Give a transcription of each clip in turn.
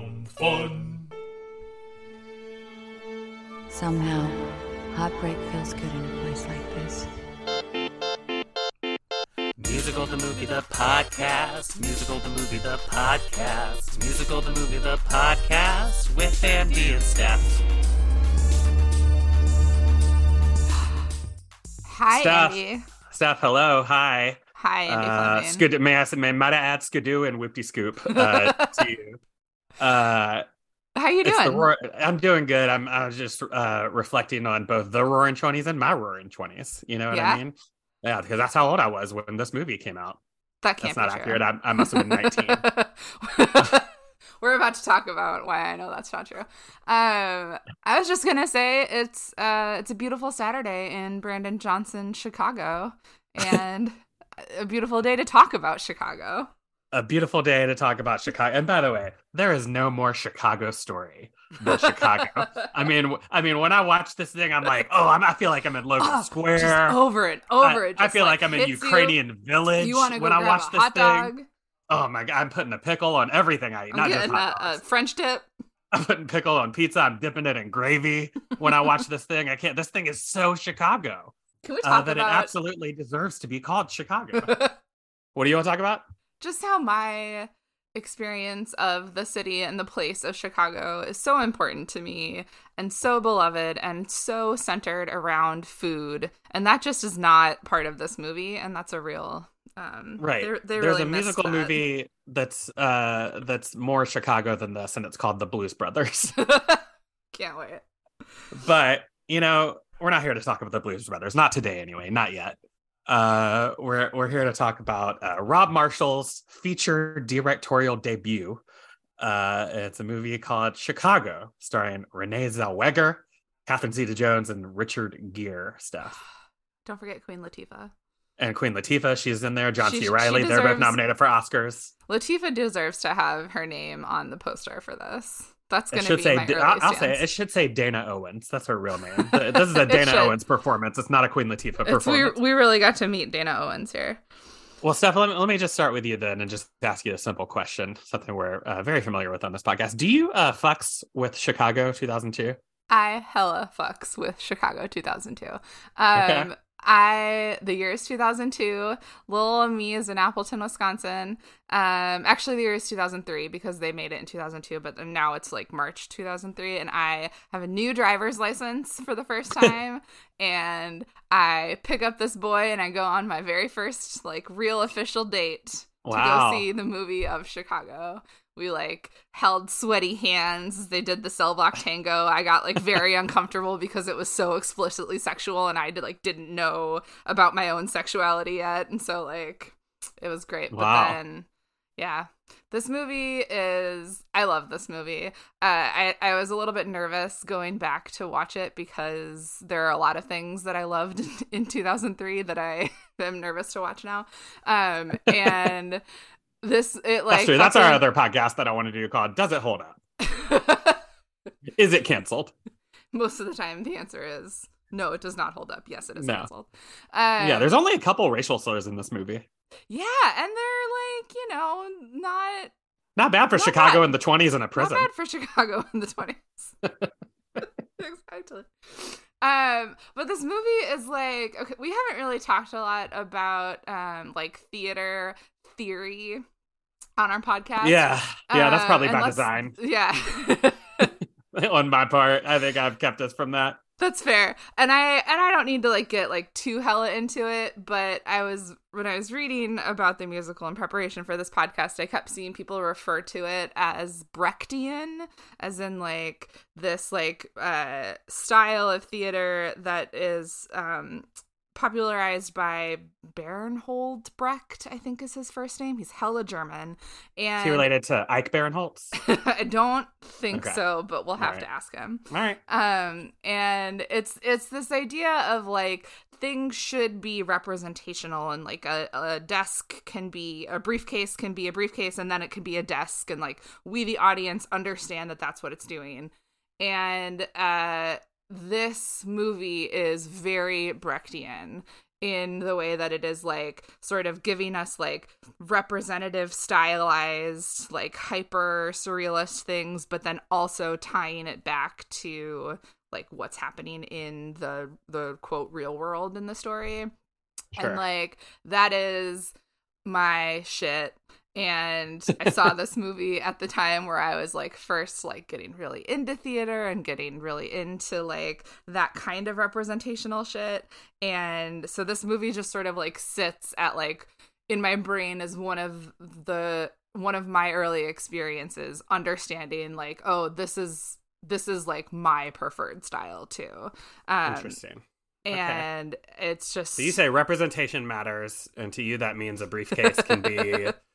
some fun. Somehow, heartbreak feels good in a place like this. Musical the movie the podcast. Musical the movie the podcast. Musical the movie the podcast with Andy and Steph. Hi, Steph. Andy. Steph, hello, hi. Hi, Andy Uh, Fleming. skid, may I say, may, might I add skidoo and whoopty scoop uh, to you? Uh, How you doing? roar- I'm doing good. I'm I was just uh, reflecting on both the Roaring Twenties and my Roaring Twenties. You know what Yeah? I mean? Yeah, because that's how old I was when this movie came out. that can't That's not true. accurate. I, I must have been 19. We're about to talk about why I know that's not true. Um, I was just gonna say it's uh, it's a beautiful Saturday in Brandon Johnson, Chicago, and a beautiful day to talk about Chicago. A beautiful day to talk about Chicago. And by the way, there is no more Chicago story than Chicago. I mean, I mean, when I watch this thing, I'm like, oh, I'm, I feel like I'm in Logan Oh, Square. Just over it, over I, it. I feel like, I'm in hits you. Ukrainian village You want to go when I grab watch a this hot thing. dog? Oh my god, I'm putting a pickle on everything I eat, I'm not just hot a, a dogs. French dip. I'm putting pickle on pizza. I'm dipping it in gravy when I watch this thing. I can't. This thing is so Chicago Can we uh, talk that it absolutely deserves to be called Chicago. what do you want to talk about? Just how my experience of the city and the place of Chicago is so important to me and so beloved and so centered around food. And that just is not part of this movie. And that's a real. Um, Right. They There's really a musical that. movie that's uh that's more Chicago than this, and it's called The Blues Brothers. Can't wait. but you know, we're not here to talk about the Blues Brothers. Not today, anyway. Not yet. Uh, we're we're here to talk about uh, Rob Marshall's feature directorial debut. Uh, it's a movie called Chicago, starring Renee Zellweger, Catherine Zeta-Jones, and Richard Gere. Stuff. Don't forget Queen Latifah. And Queen Latifah, she's in there. John She- C. Riley, they're both nominated for Oscars. Latifah deserves to have her name on the poster for this. That's going to should be say. my I'll, I'll say it. it should say Dana Owens. That's her real name. This is a Dana. Owens performance. It's not a Queen Latifah It's, we, performance. we really got to meet Dana Owens here. Well, Steph, let me, let me just start with you then and just ask you a simple question, something we're uh, very familiar with on this podcast. Do you uh, fucks with Chicago 2002? I hella fucks with Chicago 2002. Um, Okay. I the year is 2002. Little me is in Appleton, Wisconsin. Um, actually, the year is 2003 because they made it in 2002, but now it's like March 2003, and I have a new driver's license for the first time. and I pick up this boy, and I go on my very first like real official date to go see the movie of Chicago. We like held sweaty hands. They did the cell block tango. I got like very uncomfortable because it was so explicitly sexual, and I did, like didn't know about my own sexuality yet, and so like it was great. Wow. But then, yeah, this movie is. I love this movie. Uh, I I was a little bit nervous going back to watch it because there are a lot of things that I loved in 2003 that I am nervous to watch now. Um, and this it like That's true. That's our other podcast that I want to do called Does It Hold Up? Is it canceled? Most of the time, the answer is no. It does not hold up. Yes, it is No. canceled. Um, yeah, there's only a couple racial slurs in this movie. yeah, and they're like you know not Not bad for Not Chicago bad. in the 20s in a prison. not bad for Chicago in the twenties. exactly. Um, but this movie is like okay. We haven't really talked a lot about um like theater theory on our podcast. Yeah, yeah, that's Um, probably by design Yeah. on my part. I think I've kept us from that. That's fair. And I and I don't need to like get like too hella into it, but I was when I was reading about the musical in preparation for this podcast, I kept seeing people refer to it as Brechtian, as in like this like uh style of theater that is um popularized by Bernhold Brecht, I think is his first name. He's hella German. And Is he related to Ike Barinholtz? I don't think Okay. so, but we'll have Alright. to ask him All right. um and it's it's this idea of like things should be representational and like a, a desk can be a briefcase can be a briefcase and then it can be a desk and like we the audience understand that that's what it's doing and uh this movie is very brechtian in the way that it is like sort of giving us like representative stylized like hyper surrealist things but then also tying it back to like what's happening in the the quote real world in the story Sure. and like that is my shit and i saw this movie at the time where i was like first like getting really into theater and getting really into like that kind of representational shit. And so this movie just sort of like sits at like in my brain as one of the one of my early experiences understanding like oh this is this is like my preferred style too. Um Interesting. and it's just So you say representation matters, and to you that means a briefcase can be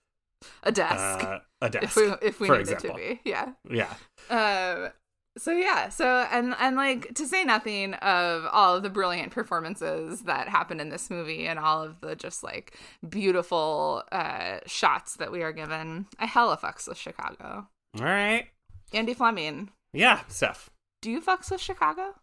a desk uh, a desk. if we if we for need example. it to be yeah Yeah. um so yeah so and and like to say nothing of all of the brilliant performances that happen in this movie and all of the just like beautiful uh shots that we are given i hella fucks with chicago All right. andy fleming Yeah, Steph. do you fucks with chicago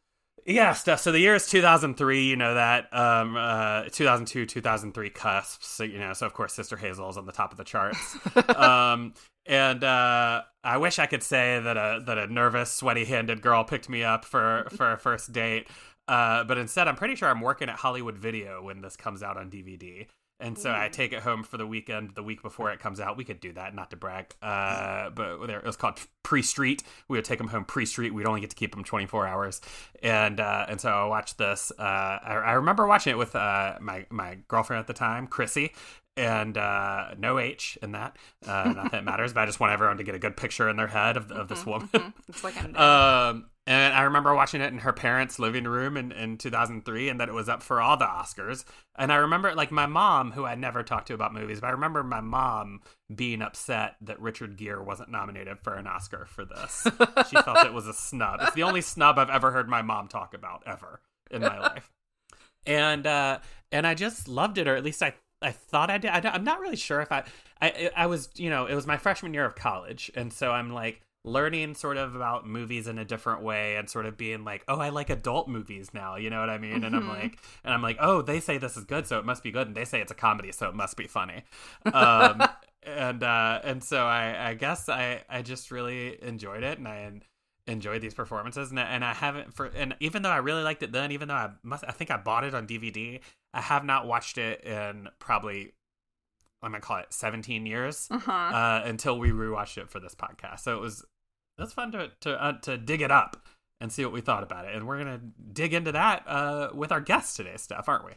Yeah, Steph. So the year is 2003. You know that. Um, uh, 2002, 2003 cusps. So, you know, so of course, Sister Hazel is on the top of the charts. um, and uh, I wish I could say that a that a nervous, sweaty-handed girl picked me up for for a first date. Uh, but instead, I'm pretty sure I'm working at Hollywood Video when this comes out on DVD. And so I take it home for the weekend, the week before it comes out. We could do that, not to brag. Uh, but there, it was called pre-street. We would take them home pre-street. We'd only get to keep them 24 hours. And uh, and so I watched this. Uh, I, I remember watching it with uh, my my girlfriend at the time, Chrissy, and uh, no H in that. Uh, not that it matters, but I just want everyone to get a good picture in their head of, of this woman. Mhm. it's like Um, and I remember watching it in her parents' living room in, in 2003, and that it was up for all the Oscars. And I remember, like, my mom, who I never talked to about movies, but I remember my mom being upset that Richard Gere wasn't nominated for an Oscar for this. she felt it was a snub. It's the only snub I've ever heard my mom talk about ever in my life. And uh, and I just loved it, or at least I I thought I did. I I'm not really sure if I, I I was you know it was my freshman year of college, and so I'm like learning sort of about movies in a different way and sort of being like oh i like adult movies now you know what i mean and i'm Mhm. like and i'm like oh they say this is good so it must be good and they say it's a comedy so it must be funny um and uh and so i i guess i i just really enjoyed it and i enjoyed these performances and, I- and i haven't for and even though i really liked it then even though i must i think i bought it on dvd i have not watched it in probably i'm gonna call it 17 years uh-huh uh, until we rewatched it for this podcast. So it was was fun to to uh, to dig it up and see what we thought about it. And we're gonna dig into that uh, with our guest today, Steph, aren't we?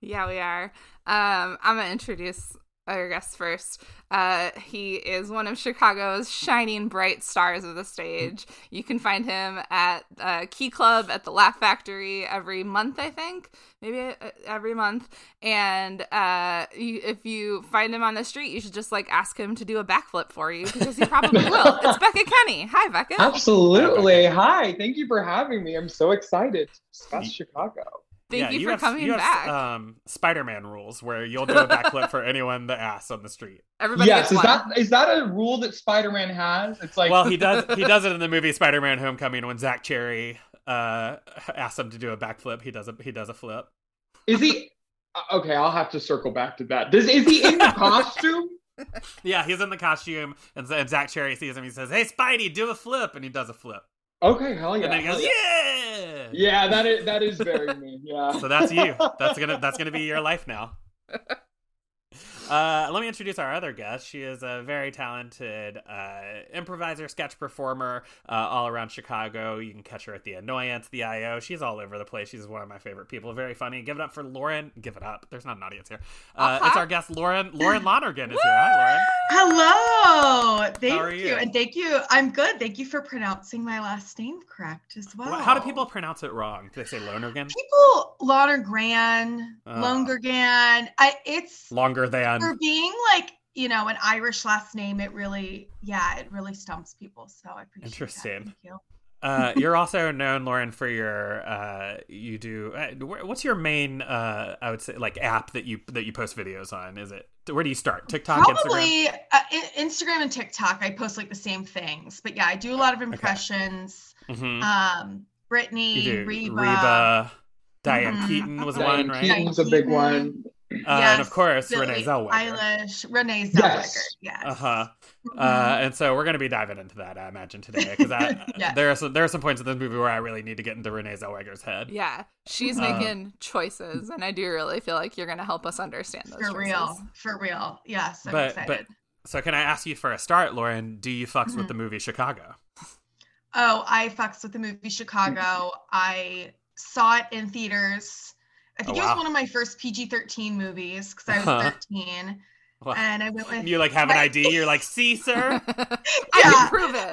Yeah, we are. Um, I'm gonna introduce our guest first. Uh, he is one of Chicago's shining bright stars of the stage. You can find him at uh, Key Club at the Laugh Factory every month, I think, maybe uh, every month. And uh, you, if you find him on the street, you should just like ask him to do a backflip for you because he probably will. It's Beckett Kenny. Hi, Beckett. Absolutely. Hi. Thank you for having me. I'm so excited to discuss Chicago. Thank Yeah, you, for have, coming you have, back. Um, Spider-Man rules where you'll do a backflip for anyone that asks on the street. Everybody yes, gets is one. that is that a rule that Spider-Man has? It's like well, he does he does it in the movie Spider-Man: Homecoming when Zach Cherry uh, asks him to do a backflip. He does a he does a flip. Is he uh, okay? I'll have to circle back to that. Does is he in the costume? Yeah, he's in the costume, and, and Zach Cherry sees him. He says, "Hey, Spidey, do a flip," and he does a flip. Okay, hell yeah. and then he hell goes, yeah. "Yeah." Yeah, that is that is very me. Yeah. So that's you. That's gonna that's gonna be your life now. Uh, let me introduce our other guest. She is a very talented uh, improviser, sketch performer, uh, all around Chicago. You can catch her at the Annoyance, the IO. She's all over the place. She's one of my favorite people. Very funny. Give it up for Lauren. Give it up. There's not an audience here. Uh, Oh, It's our guest, Lauren. Lauren Lonergan is here. Hi, Lauren. Hello. Thank How are you. you? And thank you. I'm good. Thank you for pronouncing my last name correct as well. How do people pronounce it wrong? Do they say Lonergan? People Lonergan, Oh. Longergan. I it's Longer than. For being like, you know, an Irish last name, it really yeah, it really stumps people. So I appreciate Interesting. that. Thank you. Uh, you're also known, Lauren, for your uh, you do. Uh, what's your main? Uh, I would say like app that you that you post videos on. Is it where do you start? TikTok, Instagram. Probably uh, Instagram and TikTok. I post like the same things. But yeah, I do a lot of impressions. Mhm. Um Brittany, Reba. Reba, Diane Mhm. Keaton was Diane one, right? Keaton's a big one. Uh, and of course, Billie Renee Zellweger. Eilish, Renee Zellweger. Yes. Yes. Uh huh. Mhm. Uh, and so we're going to be diving into that, I imagine, today because Yes. there are some there are some points in this movie where I really need to get into Renee Zellweger's head. Yeah, she's Uh, making choices, and I do really feel like you're going to help us understand those for choices. real. For real. Yes. I'm But- excited. but- So can I ask you for a start, Lauren? Do you fucks with Mhm. the movie Chicago? Oh, I fucks with the movie Chicago. I saw it in theaters. I think Oh, it wow. was one of my first PG 13 movies because I was Uh-huh. 13. Well, And I went with. you like have an my- ID? You're like, see, sir. I Yeah. can prove it.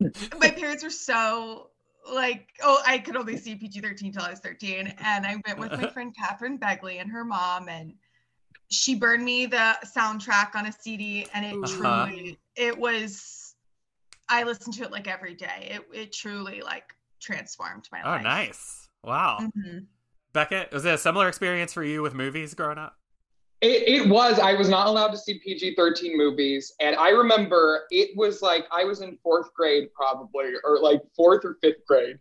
my, my parents were so like, oh, I could only see PG 13 till I was 13. And I went with my friend Catherine Begley and her mom, and she burned me the soundtrack on a CD. And it Uh-huh. truly, it was, I listened to it like every day. It, it truly like transformed my Oh, life. Oh, nice. Wow. Mhm. Beckett, was it a similar experience for you with movies growing up? It, it was. I was not allowed to see PG 13 movies. And I remember it was like I was in fourth grade, probably, or like fourth or fifth grade.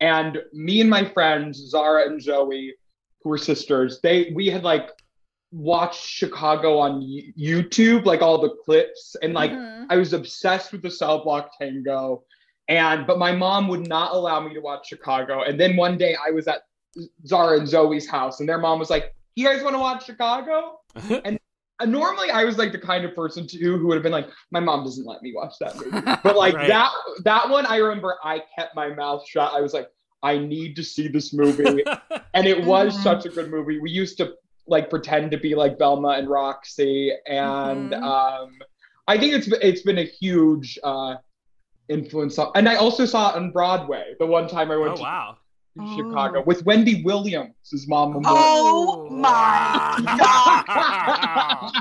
And me and my friends, Zara and Joey, who were sisters, they we had like watched Chicago on YouTube, like all the clips. And like Mhm. I was obsessed with the Cell Block Tango. And but my mom would not allow me to watch Chicago. And then one day I was at Zara and Zoe's house, and their mom was like, You guys want to watch Chicago? And normally I was like the kind of person too who would have been like, My mom doesn't let me watch that movie. But like Right. that that one I remember I kept my mouth shut. I was like, I need to see this movie. and it was Mhm. such a good movie. We used to like pretend to be like Velma and Roxie, and Mhm. um, I think it's it's been a huge uh, influence. On, and I also saw it on Broadway the one time I went oh to wow. Chicago Oh. with Wendy Williams, his mom. Oh, oh my God.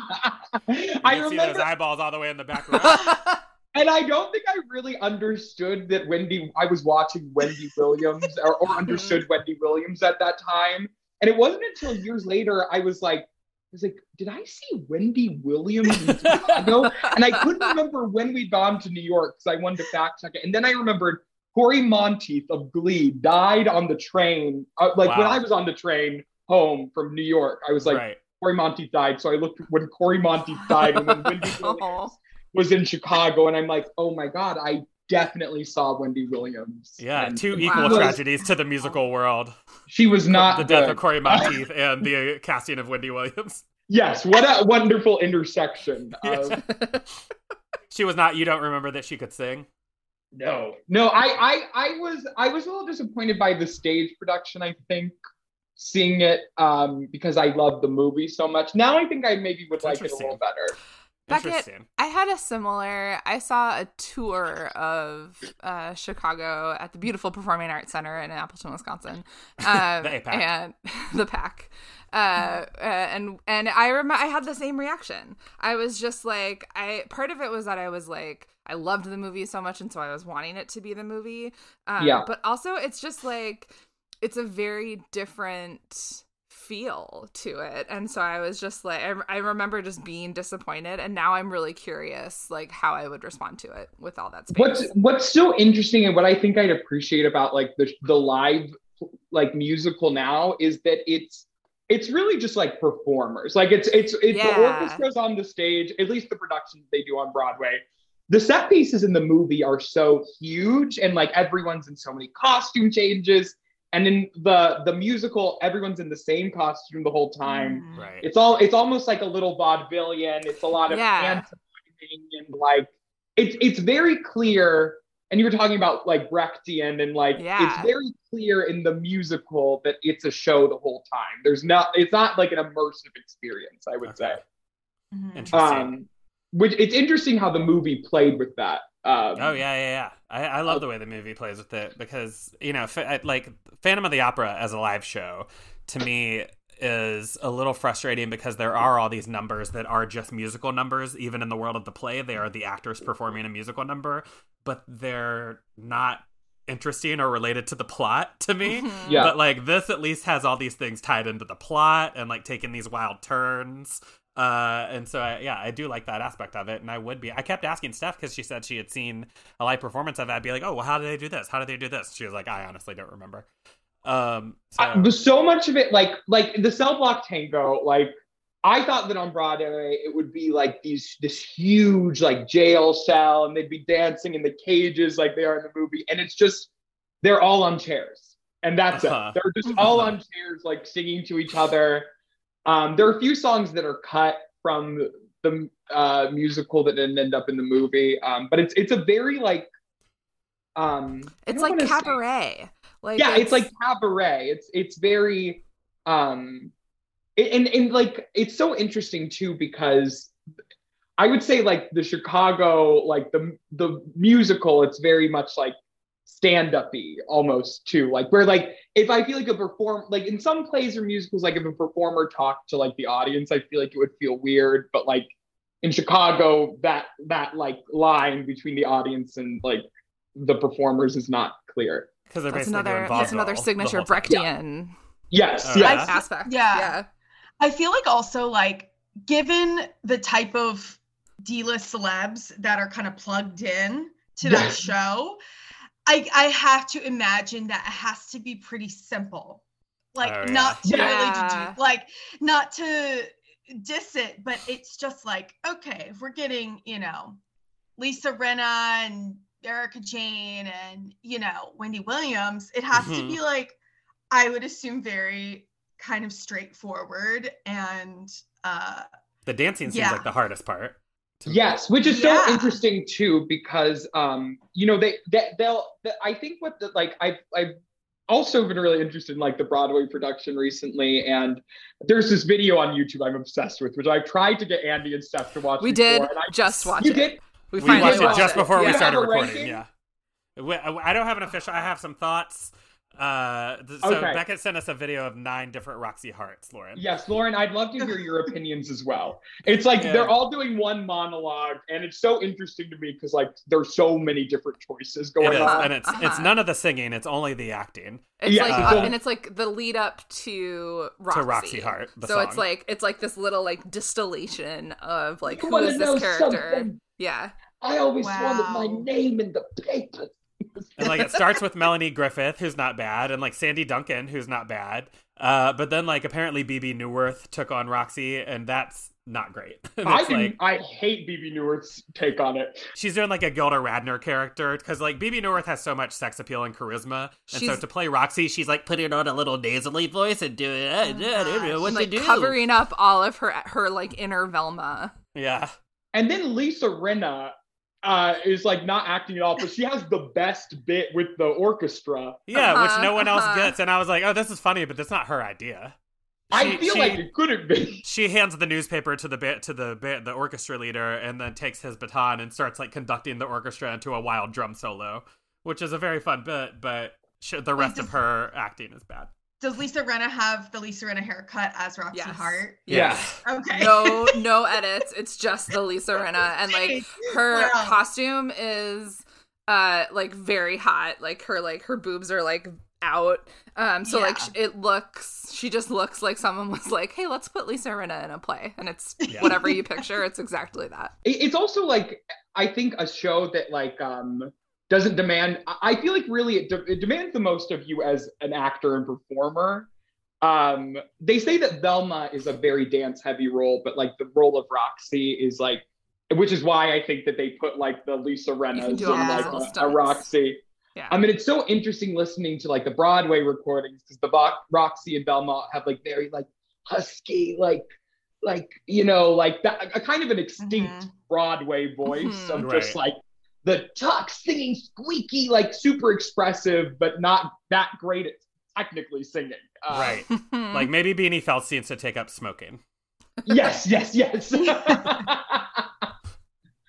I You can see those remember, eyeballs all the way in the background. and I don't think I really understood that Wendy. I was watching Wendy Williams, or, or understood Wendy Williams at that time. And it wasn't until years later I was like, I was like, did I see Wendy Williams in Chicago? and I couldn't remember when we'd gone to New York because I wanted to fact check it. And then I remembered Cory Monteith of Glee died on the train. Uh, like when I was on the train home from New York, I was like, right. Cory Monteith died. So I looked when Cory Monteith died and when Wendy Williams Oh. was in Chicago, and I'm like, oh my god, I definitely saw Wendy Williams. Yeah, And two equal was- tragedies to the musical world: She was not the death of Corey Monteith and the casting of Wendy Williams. Yes, what a wonderful intersection. Of, She was not. You don't remember that she could sing? No, no, I, I, I was, I was a little disappointed by the stage production. I think seeing it um, because I love the movie so much. Now I think I maybe would That's like it a interesting. little better. Beckett, Interesting. I had a similar. I saw a tour of uh, Chicago at the beautiful Performing Arts Center in Appleton, Wisconsin, um, The APAC. and the pack. Uh, uh, and and I remember I had the same reaction. I was just like, I part of it was that I was like, I loved the movie so much, and so I was wanting it to be the movie. Um, Yeah. But also, it's just like, it's a very different feel to it and so i was just like I, I remember just being disappointed and now i'm really curious like how i would respond to it with all that space What's what's so interesting and what I think I'd appreciate about like the the live like musical now is that it's it's really just like performers. Like it's it's it's Yeah. the orchestra's on the stage, at least the productions they do on Broadway. The set pieces in the movie are so huge and like everyone's in so many costume changes. And in the the musical, everyone's in the same costume the whole time. Mhm. Right. It's all it's almost like a little vaudevillian. It's a lot of Yeah. and like it's it's very clear. And you were talking about like Brechtian and like Yeah. it's very clear in the musical that it's a show the whole time. There's not it's not like an immersive experience, I would Okay. say. Mhm. Interesting. Um which it's interesting how the movie played with that. Um, Oh yeah, yeah, yeah. I, I love the way the movie plays with it because you know, fa- like Phantom of the Opera as a live show, to me is a little frustrating because there are all these numbers that are just musical numbers. Even in the world of the play, they are the actors performing a musical number, but they're not interesting or related to the plot to me. Mhm. Yeah. But like this at least has all these things tied into the plot and like taking these wild turns. Uh, and so I, yeah, I do like that aspect of it, and I would be. I kept asking Steph because she said she had seen a live performance of it. I'd be like, "Oh, well, how did they do this? How did they do this?" She was like, "I honestly don't remember." Um, so, I- so much of it, like like the cell block tango, like I thought that on Broadway it would be like these this huge like jail cell, and they'd be dancing in the cages like they are in the movie, and it's just they're all on chairs, and that's Uh-huh. it. They're just all on chairs, like singing to each other. Um, there are a few songs that are cut from the uh, musical that didn't end up in the movie, um, but it's it's a very like um, It's like wanna say- cabaret. Like yeah it's, like cabaret it's it's very um it- and and like it's so interesting too because i would say like the chicago like the the musical it's very much like stand-up-y almost too like where like if i feel like a perform like in some plays or musicals like if a performer talked to like the audience i feel like it would feel weird but like in chicago that that like line between the audience and like the performers is not clear because they're that's basically another doing that's another vaudeville the signature whole time. Brechtian yes Oh, yes yeah? aspect. Yeah. Yeah. I feel like also like given the type of D-list celebs that are kind of plugged in to that show, I I have to imagine that it has to be pretty simple. Like Oh, yeah. not to really Yeah. to do like not to diss it, but it's just like, okay, if we're getting, you know, Lisa Rinna and Erika Jayne and, you know, Wendy Williams, it has to Mhm. be like, I would assume very kind of straightforward and uh The dancing seems Yeah. like the hardest part. To me. Yes, which is Yeah. so interesting too, because um, you know, they that they'll that I think what the like I've I've also been really interested in like the Broadway production recently, and there's this video on YouTube I'm obsessed with, which I tried to get Andy and Steph to watch. We before, did and I, just watch you it. did We We finally watched it just it. before we started recording. Yeah. I don't have an official. I have some thoughts. Uh, th- so Okay. Beckett sent us a video of nine different Roxie Harts, Lauren. Yes, Lauren, I'd love to hear your opinions as well. It's like Yeah. they're all doing one monologue, and it's so interesting to me because like there's so many different choices going on. and it's it's Uh-huh. none of the singing. It's only the acting. It's Yeah, like, so- uh, and it's like the lead up to Roxie. To Roxie Hart, the so it's like it's like this little like distillation of like You who wanna is know this character? something? Yeah, I always wanted my name in the paper. And like it starts with Melanie Griffith, who's not bad, and like Sandy Duncan, who's not bad. Uh, but then like apparently Bebe Neuwirth took on Roxie, and that's not great. I it's like I hate Bebe Neuwirth's take on it. she's doing like a Gilda Radner character because like Bebe Neuwirth has so much sex appeal and charisma, and so She's- to play Roxie, she's like putting on a little nasally voice and doing I, I don't what and to like do. covering up all of her her like inner Velma. Yeah, And then Lisa Rinna uh, is like not acting at all, but she has the best bit with the orchestra. yeah, Uh-huh, which no one else uh-huh. gets, and I was like, oh, this is funny, but that's not her idea. I feel she- like it couldn't be. she hands the newspaper to the ba- to the ba- the orchestra leader and then takes his baton and starts like conducting the orchestra into a wild drum solo, which is a very fun bit, but sh- the rest of her acting is bad. Does Lisa Rinna have the Lisa Rinna haircut as Roxie Yes. Hart? Yeah. Okay. No, no edits. It's just the Lisa Rinna, and like her Wow. costume is uh like very hot. Like her like her boobs are like out. Um, so like Yeah. sh- it looks. She just looks like someone was like, "Hey, let's put Lisa Rinna in a play," and it's Yeah. whatever you picture. It's exactly that. It's also like I think a show that like um doesn't demand. I I feel like really it, de- it demands the most of you as an actor and performer. Um, they say that Velma is a very dance heavy role, but like the role of Roxie is like, which is why I think that they put like the Lisa Rinna's do and like a- a. Roxie. Yeah. I mean, it's so interesting listening to like the Broadway recordings because the Vo- Roxie and Velma have like very like husky, like like you know, like that a kind of an extinct Mhm. Broadway voice Mhm. of Right. just like the tuck singing squeaky, like super expressive, but not that great at technically singing. Uh, right. Like maybe Beanie Feldstein needs to take up smoking. Yes, yes, yes.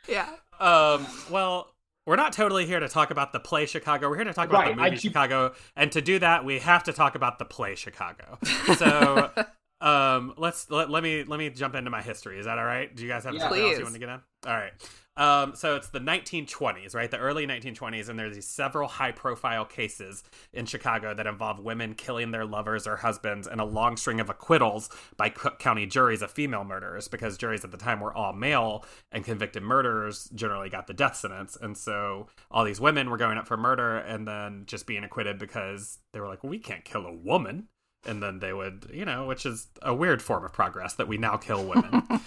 yeah. Um, well, we're not totally here to talk about the play Chicago. We're here to talk about Right, the movie keep- Chicago, and to do that, we have to talk about the play Chicago. So, Um, let's let, let me let me jump into my history. Is that all right? Do you guys have Yeah. something else you want to get in? All right. Um, so it's the 1920s, right? The early 1920s, and there's these several high-profile cases in Chicago that involve women killing their lovers or husbands, and a long string of acquittals by Cook County juries of female murderers, because juries at the time were all male, and convicted murderers generally got the death sentence, and so all these women were going up for murder and then just being acquitted because they were like, well, we can't kill a woman and then they would you know which is a weird form of progress that we now kill women.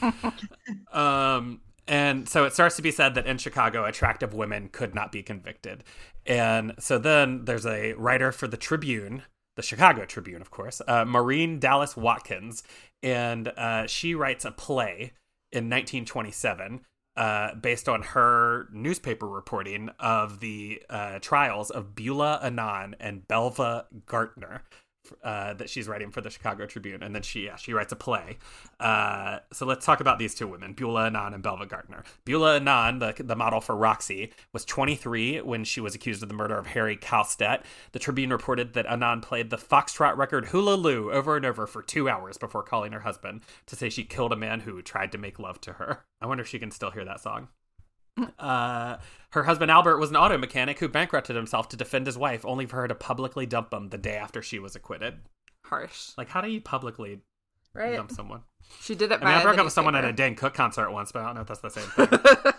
Um and so it starts to be said that in chicago attractive women could not be convicted. And so then there's a writer for the tribune the chicago tribune of course uh, maurine dallas watkins. And uh, she writes a play in 1927 uh, based on her newspaper reporting of the uh, trials of Beulah Annan and Belva Gaertner uh, that she's writing for the Chicago Tribune, and then she yeah, she writes a play. Uh, so let's talk about these two women, Beulah Annan and Belva Gaertner. Beulah Annan, the the model for Roxie, was 23 when she was accused of the murder of Harry Kalstedt. The Tribune reported that Annan played the foxtrot record Hula Lou over and over for two hours before calling her husband to say she killed a man who tried to make love to her. I wonder if she can still hear that song. Uh, her husband Albert was an auto mechanic who bankrupted himself to defend his wife, only for her to publicly dump him the day after she was acquitted. Harsh, Like, how do you publicly right? dump someone? She did it. I mean, I broke up with someone at a. Dane Cook concert once, but I don't know if that's the same thing.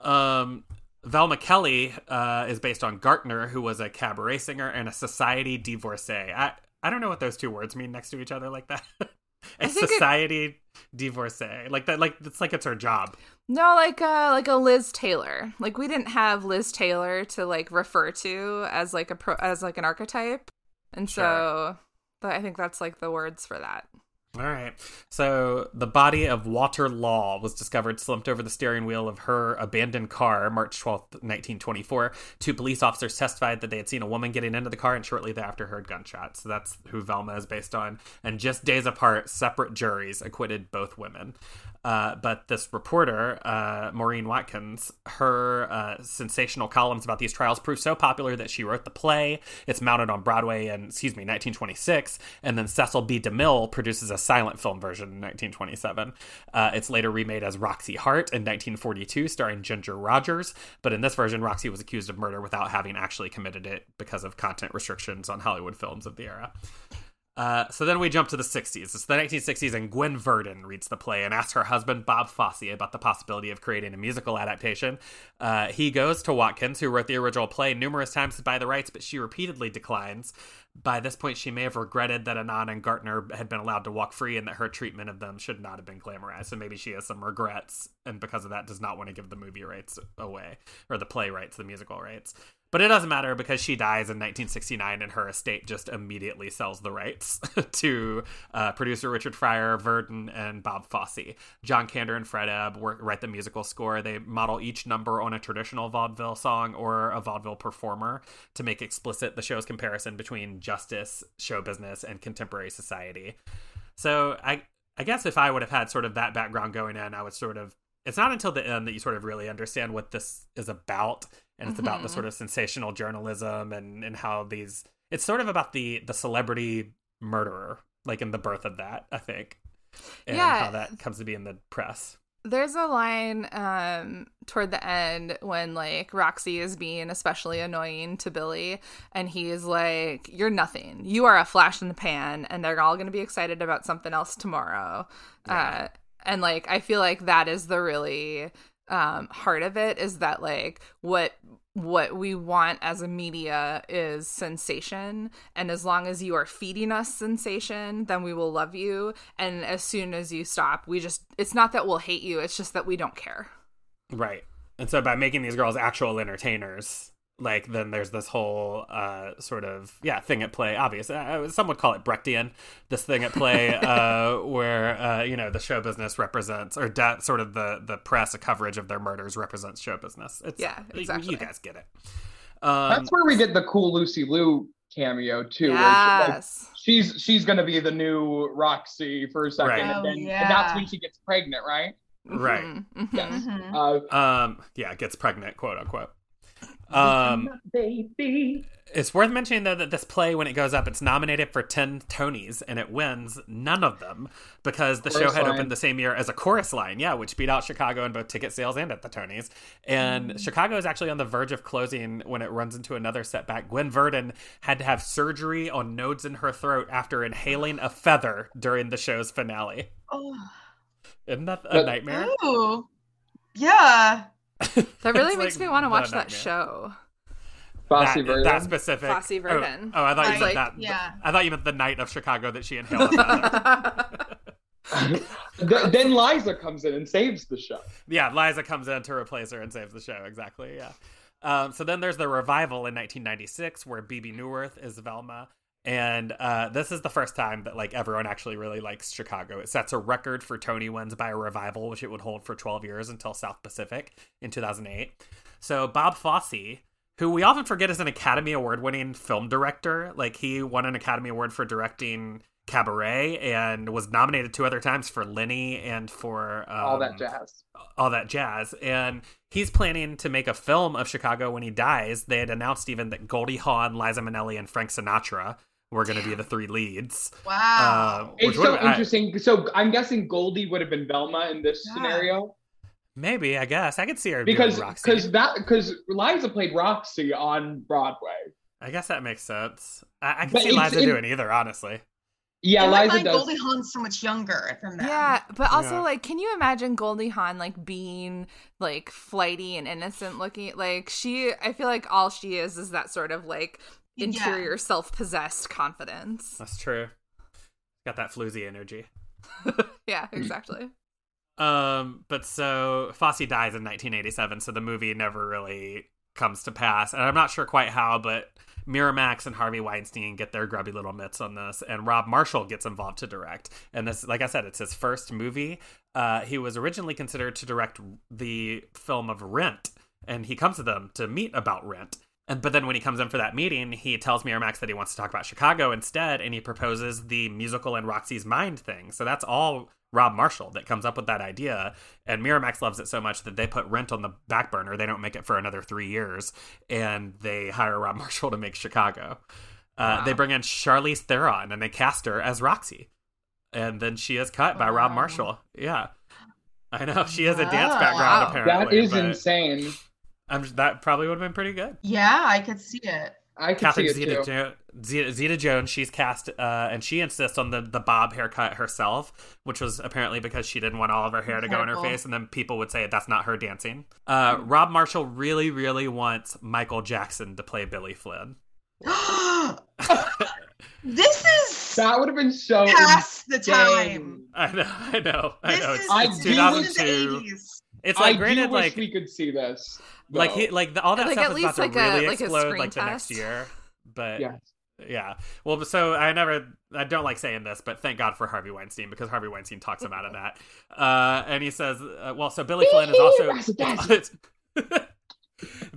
um, Velma Kelly uh, is based on Gaertner, who was a cabaret singer and a society divorcee. I I don't know what those two words mean next to each other like that. a think it- society divorcee, like that, like it's like it's her job. No, like uh like a Liz Taylor. Like we didn't have Liz Taylor to like refer to as like a pro as like an archetype. And so but I think that's like the words for that. All right. So the body of Walter Law was discovered slumped over the steering wheel of her abandoned car March 12th, 1924. Two police officers testified that they had seen a woman getting into the car and shortly thereafter heard gunshots. So that's who Velma is based on. And just days apart, separate juries acquitted both women. Uh, but this reporter, uh, Maurine Watkins, her uh, sensational columns about these trials proved so popular that she wrote the play. It's mounted on Broadway in, excuse me, 1926. And then Cecil B. DeMille produces a silent film version in 1927. Uh, it's later remade as Roxie Hart in 1942, starring Ginger Rogers. But in this version, Roxie was accused of murder without having actually committed it because of content restrictions on Hollywood films of the era. Uh, so then we jump to the 60s. It's the 1960s, and Gwen Verdon reads the play and asks her husband, Bob Fosse, about the possibility of creating a musical adaptation. Uh, he goes to Watkins, who wrote the original play, numerous times to buy the rights, but she repeatedly declines. By this point, she may have regretted that Annan and Gaertner had been allowed to walk free and that her treatment of them should not have been glamorized. So maybe she has some regrets, and because of that, does not want to give the movie rights away, or the play rights, the musical rights. But it doesn't matter because she dies in 1969 and her estate just immediately sells the rights to uh, producer Richard Fryer, Verdon, and Bob Fosse. John Kander and Fred Ebb work, write the musical score. They model each number on a traditional vaudeville song or a vaudeville performer to make explicit the show's comparison between justice, show business, and contemporary society. So I, I guess if I would have had sort of that background going in, I would sort of. It's not until the end that you sort of really understand what this is about and it's about the Mhm. sort of sensational journalism and and how these it's sort of about the the celebrity murderer like in the birth of that i think and Yeah. how that comes to be in the press There's a line um toward the end when like Roxie is being especially annoying to Billy and he's like you're nothing. You are a flash in the pan and they're all going to be excited about something else tomorrow. Uh and like I feel like that is the really um heart of it is that like what what we want as a media is sensation. And as long as you are feeding us sensation then we will love you. And as soon as you stop we just it's not that we'll hate you it's just that we don't care. Right. And so by making these girls actual entertainers like then there's this whole uh sort of yeah thing at play obvious uh, some would call it brechtian this thing at play uh where uh you know the show business represents or that sort of the the press coverage of their murders represents show business it's Yeah, exactly. you guys get it um That's where we get the cool Lucy Liu cameo too. where she, like, yes she's she's gonna be the new Roxie for a second, Right. and, Oh, then, and that's when she gets pregnant, right? Right. Mhm, mhm. Yes. Mhm. Uh, um yeah gets pregnant quote unquote Um, baby. It's worth mentioning though that this play, when it goes up, it's nominated for ten Tonys and it wins none of them because the show had line. opened the same year as a chorus line, yeah, which beat out Chicago in both ticket sales and at the Tonys. And Mm. Chicago is actually on the verge of closing when it runs into another setback. Gwen Verdon had to have surgery on nodes in her throat after inhaling a feather during the show's finale. Oh. Isn't that a But- nightmare? Ooh. Yeah. That really makes like me want to watch that show. Fosse that, Verdon. that specific Fosse oh, Verdon. Oh, I thought you Like, meant that. yeah. I thought you meant the night of Chicago that she inhaled a then Liza comes in and saves the show. yeah, Liza comes in to replace her and saves the show. Exactly. Yeah. Um, so then there's the revival in 1996 where Bebe Neuwirth is Velma. And uh, this is the first time that like everyone actually really likes Chicago. It sets a record for Tony wins by a revival, which it would hold for 12 years until South Pacific in 2008. So Bob Fosse, who we often forget is an Academy Award winning film director, like he won an Academy Award for directing Cabaret and was nominated two other times for Lenny and for um, All that jazz. all that jazz. And he's planning to make a film of Chicago when he dies. They had announced even that Goldie Hawn, Liza Minnelli, and Frank Sinatra were going to be the three leads. Wow. Uh, It's so would've- I- interesting. So I'm guessing Goldie would have been Velma in this Yeah. scenario Maybe I guess I could see her because doing Roxie. because that because Liza played Roxie on Broadway. I guess that makes sense. I, I can But see Liza it- doing either, honestly. Yeah, In my Liza mind, does. Goldie Hawn's so much younger from them. Yeah, but also Yeah. like, can you imagine Goldie Hawn like being like flighty and innocent looking? Like she, I feel like all she is is that sort of like Yeah. interior self-possessed confidence. That's true. Got that floozy energy. yeah, exactly. Um, but so Fosse dies in 1987, so the movie never really comes to pass, and I'm not sure quite how, but Miramax and Harvey Weinstein get their grubby little mitts on this, and Rob Marshall gets involved to direct. And this, like I said, it's his first movie. Uh, he was originally considered to direct the film of Rent, and he comes to them to meet about Rent. And but then when he comes in for that meeting, he tells Miramax that he wants to talk about Chicago instead, and he proposes the musical and Roxie's Mind thing. So that's all Rob Marshall that comes up with that idea. And Miramax loves it so much that they put Rent on the back burner. They don't make it for another three years, and they hire Rob Marshall to make Chicago. Uh, Wow. They bring in Charlize Theron and they cast her as Roxie, and then she is cut by Rob Marshall. Yeah. I know she has a dance background. Wow. Apparently, that is but insane. I'm, that probably would have been pretty good. Yeah, I could see it. I can Catherine see it Zeta, too. jo- Zeta, Zeta Jones, she's cast, uh, and she insists on the, the bob haircut herself, which was apparently because she didn't want all of her hair to go in her face, and then people would say that's not her dancing. Uh, Rob Marshall really, really wants Michael Jackson to play Billy Flynn. this is That would have been so past the time. I know, I know, I This know. is It's, I it's do- this is 2002. It's I like do granted, wish like we could see this. Like he, like the, all that Like, stuff at is about least to like a- really like a explode screen like the next year. But yeah. Yeah. Well, so I never, I don't like saying this, but thank God for Harvey Weinstein because Harvey Weinstein talks him out of that. Uh, and he says, uh, well, so Billy Flynn is also.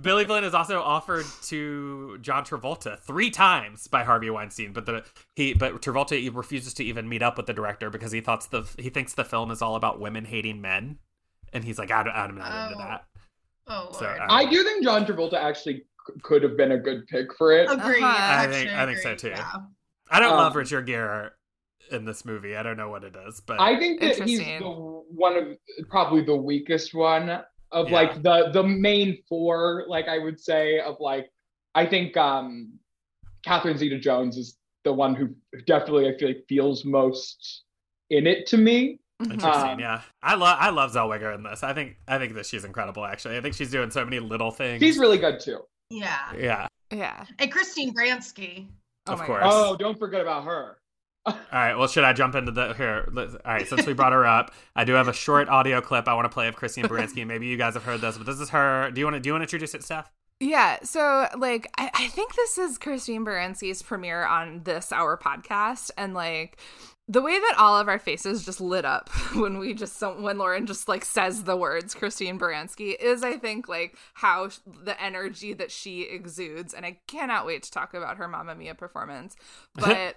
Billy Flynn is also offered to John Travolta three times by Harvey Weinstein, but the he but Travolta he refuses to even meet up with the director because he thoughts the he thinks the film is all about women hating men, and he's like, I, I'm not into Oh. that. Oh, So, Lord. uh, I do think John Travolta actually c- could have been a good pick for it. agree. Uh-huh. I actually think- I think so, too. Yeah. I don't Um, love Richard Gere in this movie. I don't know what it is, but I think that he's the one of probably the weakest one of Yeah. like the the main four. Like I would say of like I think um Catherine Zeta Jones is the one who definitely I feel like feels most in it to me. Mhm. Interesting, Um, yeah. I love I love Zellweger in this. I think I think that she's incredible. Actually, I think she's doing so many little things. She's really good too. Yeah. yeah. Yeah. And Christine Baranski. Oh Of my course. gosh. Oh, don't forget about her. All right. Well, should I jump into the here? All right. Since we brought her up, I do have a short audio clip I want to play of Christine Baranski. Maybe you guys have heard this, but this is her. Do you want to do you want to introduce it, Steph? Yeah, so like I, I think this is Christine Baranski's premiere on this our podcast, and like the way that all of our faces just lit up when we just when Lauren just like says the words Christine Baranski is I think like how sh- the energy that she exudes, and I cannot wait to talk about her Mamma Mia performance, but.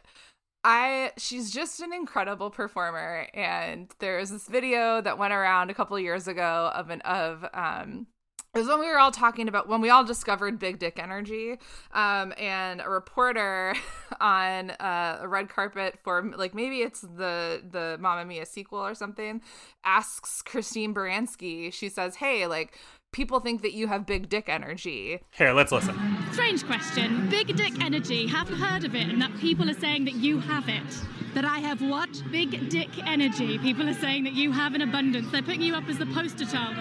I she's just an incredible performer and there's this video that went around a couple years ago of an of um it was when we were all talking about when we all discovered big dick energy um, and a reporter on uh, a red carpet for like maybe it's the the Mamma Mia sequel or something asks Christine Baranski she says hey like people think that you have big dick energy Here, let's listen. Strange question. Big dick energy. haven't heard of it, and that people are saying that you have it. That I have what? Big dick energy. People are saying that you have an abundance. They're putting you up as the poster child.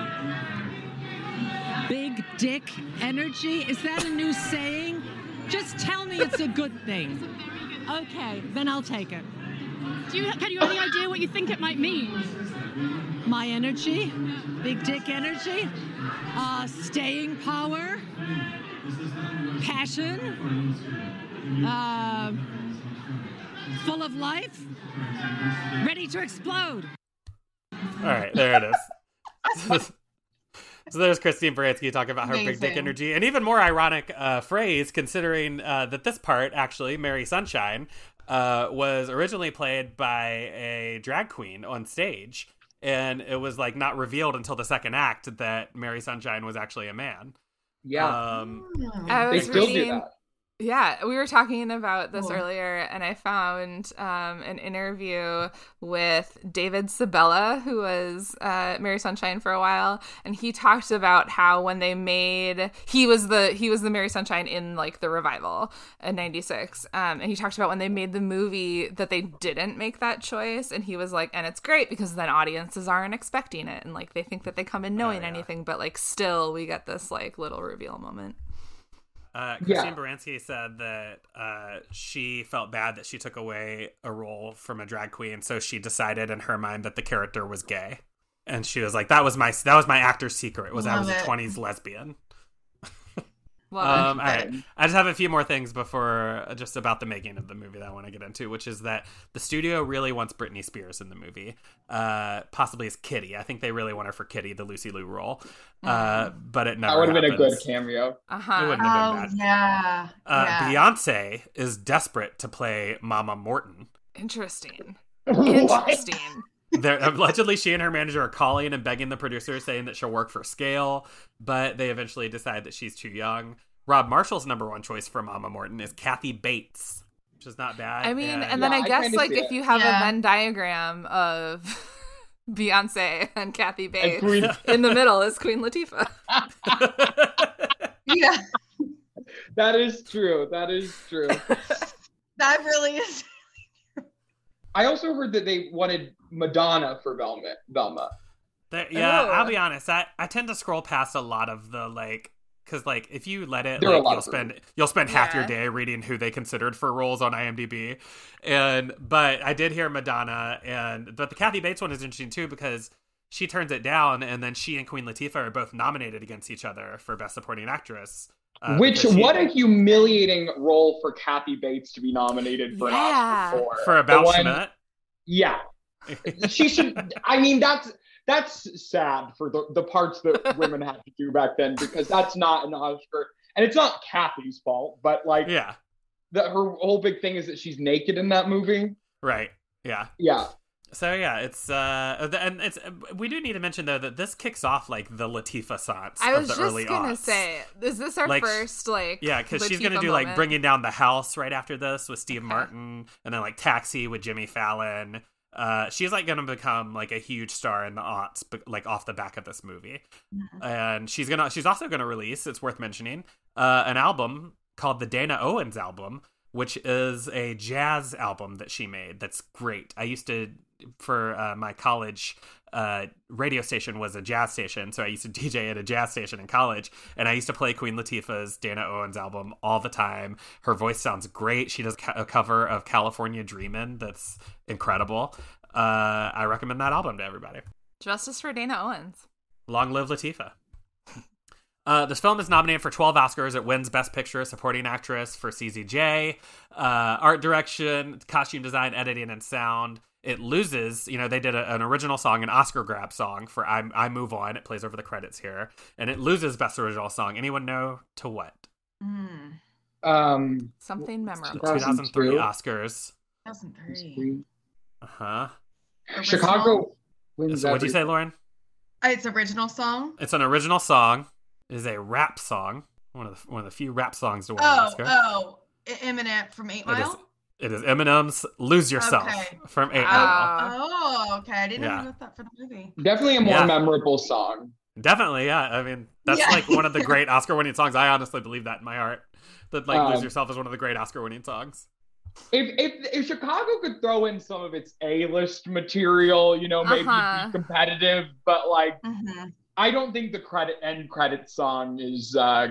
Of it. Big dick energy? Is that a new saying? Just tell me it's a good thing. Okay, then I'll take it. Do you, can you have any idea what you think it might mean? My energy? Big dick energy? Uh, staying power? Passion? Uh, full of life? Ready to explode? All right, there it is. so there's Christine Baranski talking about her big dick energy. An even more ironic uh, phrase, considering uh, that this part, actually, Mary Sunshine, uh, was originally played by a drag queen on stage. And it was like not revealed until the second act that Mary Sunshine was actually a man. Yeah. Um, I they was still do reading that. Yeah, we were talking about this Cool. earlier, and I found um, an interview with David Sabella, who was uh, Mary Sunshine for a while, and he talked about how when they made he was the he was the Mary Sunshine in like the revival in '96, um, and he talked about when they made the movie that they didn't make that choice, and he was like, and it's great because then audiences aren't expecting it, and like they think that they come in knowing yeah. anything, but like still we get this like little reveal moment. Uh, Yeah. Christine Baranski said that uh, she felt bad that she took away a role from a drag queen, so she decided in her mind that the character was gay, and she was like, "That was my that was my actor's secret was I Love was a twenties lesbian." Love Um, all right, I just have a few more things before uh, just about the making of the movie that I want to get into, which is that the studio really wants Britney Spears in the movie, uh, possibly as Kitty. I think they really want her for Kitty, the Lucy Liu role, uh, but it never. That would have been a good cameo. it. Uh It wouldn't have Oh been bad. yeah. Uh, yeah. Beyonce is desperate to play Mama Morton. Interesting. Interesting. They're, allegedly, she and her manager are calling and begging the producer, saying that she'll work for scale, but they eventually decide that she's too young. Rob Marshall's number one choice for Mama Morton is Kathy Bates, which is not bad. I mean, and, and then Yeah, I I guess kinda like if it. you have Yeah. a Venn diagram of Beyonce and Kathy And Bates, Queen, in the middle is Queen Latifah. Yeah. that is true. That is true. That really is. I also heard that they wanted Madonna for Velma. Velma. There- yeah, Oh. I'll be honest. I, I tend to scroll past a lot of the like because like if you let it, There are a like, you'll of spend you'll spend half your day reading who they considered for roles on IMDb, and but I did hear Madonna and but the Kathy Bates one is interesting too because she turns it down and then she and Queen Latifah are both nominated against each other for Best Supporting Actress. uh, Which she- what a humiliating role for Kathy Bates to be nominated for Yeah. for. for The about one- Schmidt. Yeah, she should. I mean, that's that's sad for the the parts that women had to do back then because that's not an Oscar, and it's not Kathy's fault. But like, Yeah, that her whole big thing is that she's naked in that movie. right. Yeah. Yeah, So yeah, it's uh, and it's we do need to mention though that this kicks off like the Latifah science I of was the just early gonna aughts. say, is this our Like, first like? Yeah, because she's gonna Latifah do like bringing down the house right after this with Steve Okay. Martin, and then like Taxi with Jimmy Fallon. Uh, she's like gonna become like a huge star in the aughts, but like off the back of this movie. And she's gonna she's also gonna release. It's worth mentioning uh, an album called the Dana Owens album, which is a jazz album that she made. That's great. I used to for uh, my college uh, radio station was a jazz station, so I used to DJ at a jazz station in college, and I used to play Queen Latifah's Dana Owens album all the time. Her voice sounds great. She does a cover of California Dreamin' that's incredible. Uh, I recommend that album to everybody. Justice for Dana Owens. Long live Latifah. Uh, this film is nominated for 12 Oscars. It wins Best Picture, Supporting Actress for CZJ, uh, Art Direction, Costume Design, Editing, and Sound. It loses, you know, they did a, an original song, an Oscar grab song for I, I Move On. It plays over the credits here. And it loses Best Original Song. Anyone know to what? Mm, um, Something memorable. 2003 2002. Oscars. 2003. Uh huh. Chicago wins. So what'd you say, Lauren? Uh, It's original song. It's an original song. is a rap song, one of the one of the few rap songs to win an Oh, Oscar. oh, I- Eminem from Eight It is Mile. It is Eminem's "Lose Yourself" Okay. from Eight Wow. Mile. Oh, okay. I didn't Yeah. know that for the movie. Definitely a more Yeah. memorable song. Definitely, yeah. I mean, that's Yeah. like one of the great Oscar-winning songs. I honestly believe that in my heart. That like "Lose Um, Yourself" is one of the great Oscar-winning songs. If, if if Chicago could throw in some of its A-list material, you know, maybe Uh-huh. be competitive, but like hmm I don't think the credit end credit song is uh,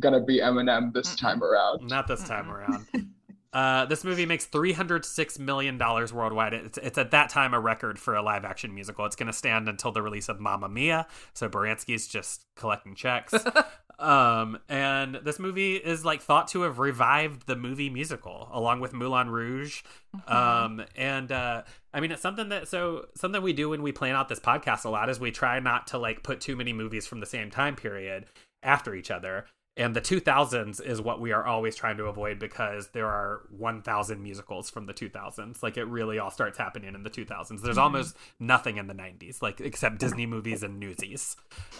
gonna be Eminem this Mm-mm. time around. Not this time Mm-mm. around. Uh, this movie makes three hundred six million dollars worldwide. It's, it's at that time a record for a live action musical. It's going to stand until the release of Mamma Mia. So Baranski's just collecting checks. um, and this movie is like thought to have revived the movie musical along with Moulin Rouge. Um, and uh, I mean, it's something that so something we do when we plan out this podcast a lot is we try not to like put too many movies from the same time period after each other. And the 2000s is what we are always trying to avoid because there are 1,000 musicals from the 2000s. Like it really all starts happening in the 2000s. There's almost nothing in the 90s, like except Disney movies and Newsies.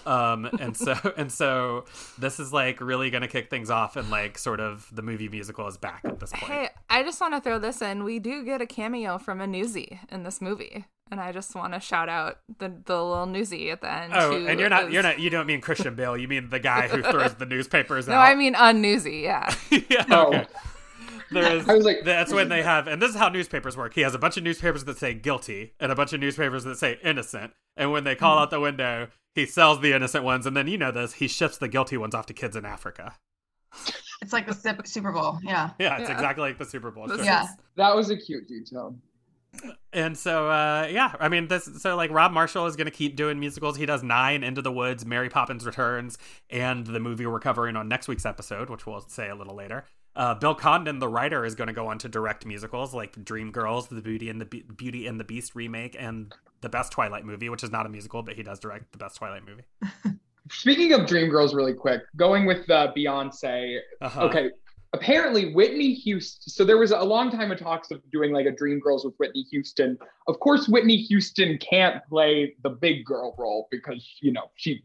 Um, and so and so this is like really going to kick things off, and like sort of the movie musical is back at this point. Hey, I just want to throw this in. We do get a cameo from a newsie in this movie, and I just want to shout out the the little newsie at the end. Oh, and you're not is- you're not you don't mean Christian Bale. You mean the guy who throws the newspapers No, out. I mean a newsie. Yeah. yeah. Oh. Okay. There is, I was like- that's when they have, and this is how newspapers work. He has a bunch of newspapers that say guilty and a bunch of newspapers that say innocent. And when they Hmm. call out the window, he sells the innocent ones, and then you know this, he ships the guilty ones off to kids in Africa. It's like the Super Bowl. Yeah. Yeah, it's Yeah. exactly like the Super Bowl. Sure. Yeah. That was a cute detail. And so, uh, yeah, I mean, this. So, like, Rob Marshall is going to keep doing musicals. He does nine, Into the Woods, Mary Poppins Returns, and the movie we're covering on next week's episode, which we'll say a little later. Uh, Bill Condon, the writer, is going to go on to direct musicals like Dreamgirls, The Beauty and the Be- Beauty and the Beast remake, and the best Twilight movie, which is not a musical, but he does direct the best Twilight movie. Speaking of Dreamgirls, really quick, going with uh, Beyonce. Uh-huh. Okay, apparently Whitney Houston. So there was a long time of talks of doing like a Dreamgirls with Whitney Houston. Of course, Whitney Houston can't play the big girl role because you know she's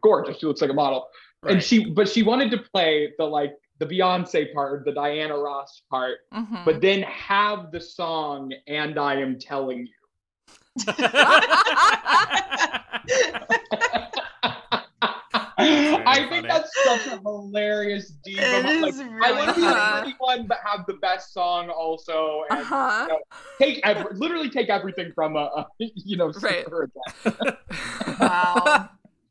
gorgeous. She looks like a model, and she but she wanted to play the like the Beyonce part, the Diana Ross part, Mhm. but then have the song "And I Am Telling You." I think funny. that's such a hilarious diva. It mo- like, is I really want to be the funny. pretty one, but have the best song also, and Uh-huh. you know, take ev- literally take everything from a, a you know Right. super again. Wow.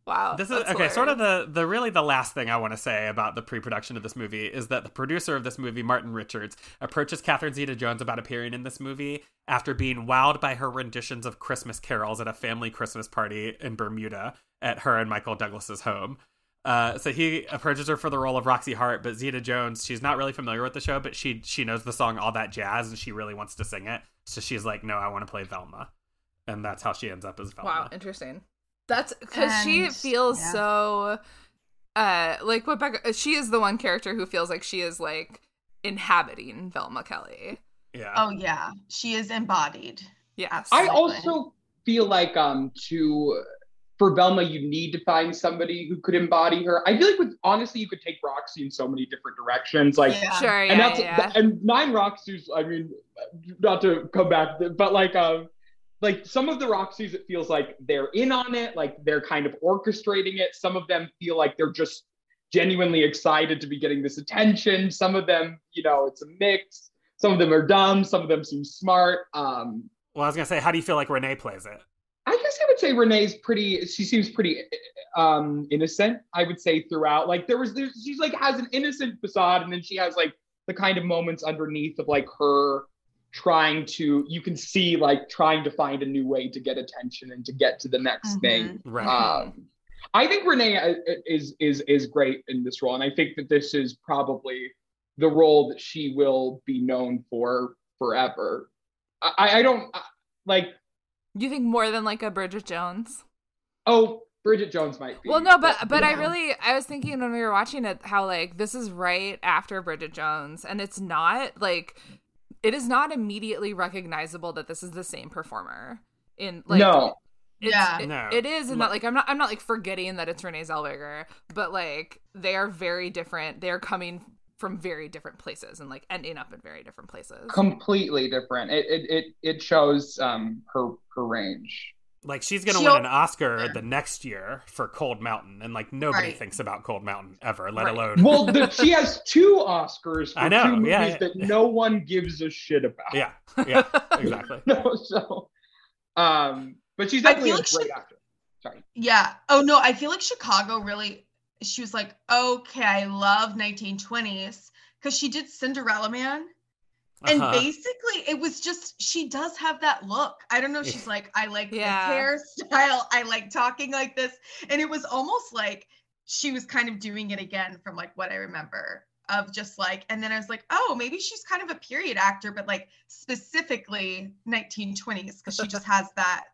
wow. this is that's okay sort of the the really the last thing i want to say about the pre-production of this movie is that the producer of this movie martin richards approaches catherine zeta jones about appearing in this movie after being wowed by her renditions of christmas carols at a family christmas party in bermuda at her and michael douglas's home uh, so he approaches her for the role of Roxie Hart, but Zeta Jones, she's not really familiar with the show, but she she knows the song All That Jazz and she really wants to sing it. So she's like, "No, I want to play Velma," and that's how she ends up as Velma. Wow, interesting. That's because she feels yeah. so uh like what Becca she is the one character who feels like she is like inhabiting Velma Kelly. Yeah. Oh yeah, she is embodied. Yes. I also feel like um to for Velma, you need to find somebody who could embody her. I feel like with honestly, you could take Roxie in so many different directions. Like Yeah. Sure, yeah, and that's yeah. and nine Roxie's. I mean, not to come back, but like um, like some of the Roxie's, it feels like they're in on it, like they're kind of orchestrating it. Some of them feel like they're just genuinely excited to be getting this attention. Some of them, you know, it's a mix. Some of them are dumb. Some of them seem smart. Um, Well, I was gonna say, how do you feel like Renee plays it? I guess I would say Renee's pretty. She seems pretty um innocent. I would say throughout. Like there was, there's, she's like has an innocent facade, and then she has like the kind of moments underneath of like her trying to. You can see like trying to find a new way to get attention and to get to the next Mhm. thing. Right. Um, I think Renee uh, is is is great in this role, and I think that this is probably the role that she will be known for forever. I, I don't I- like. You think more than like a Bridget Jones? Oh, Bridget Jones might be. Well, no, but but I yeah. really I was thinking when we were watching it how like this is right after Bridget Jones, and it's not like it is not immediately recognizable that this is the same performer in like no. it's, Yeah. it- No. it is, and Like- that like I'm not I'm not like forgetting that it's Renee Zellweger, but like they are very different. They are coming from very different places and like ending up in very different places. completely different. It it it, it shows um her her range. Like she's gonna She win an Oscar Yeah. the next year for Cold Mountain, and like nobody Right. thinks about Cold Mountain ever, let Right. alone Well, the, she has two Oscars for I know, two movies yeah, yeah. that no one gives a shit about. yeah, yeah, exactly. No, so um, but she's I definitely a like she- great actor. Sorry. Yeah. Oh no, I feel like Chicago really. She was like, okay, I love 1920s because she did Cinderella Man, and Uh-huh. basically it was just she does have that look. I don't know. She's like, I like Yeah. the hairstyle. I like talking like this, and it was almost like she was kind of doing it again from like what I remember of just like, and then I was like, oh, maybe she's kind of a period actor, but like specifically 1920s because she just has that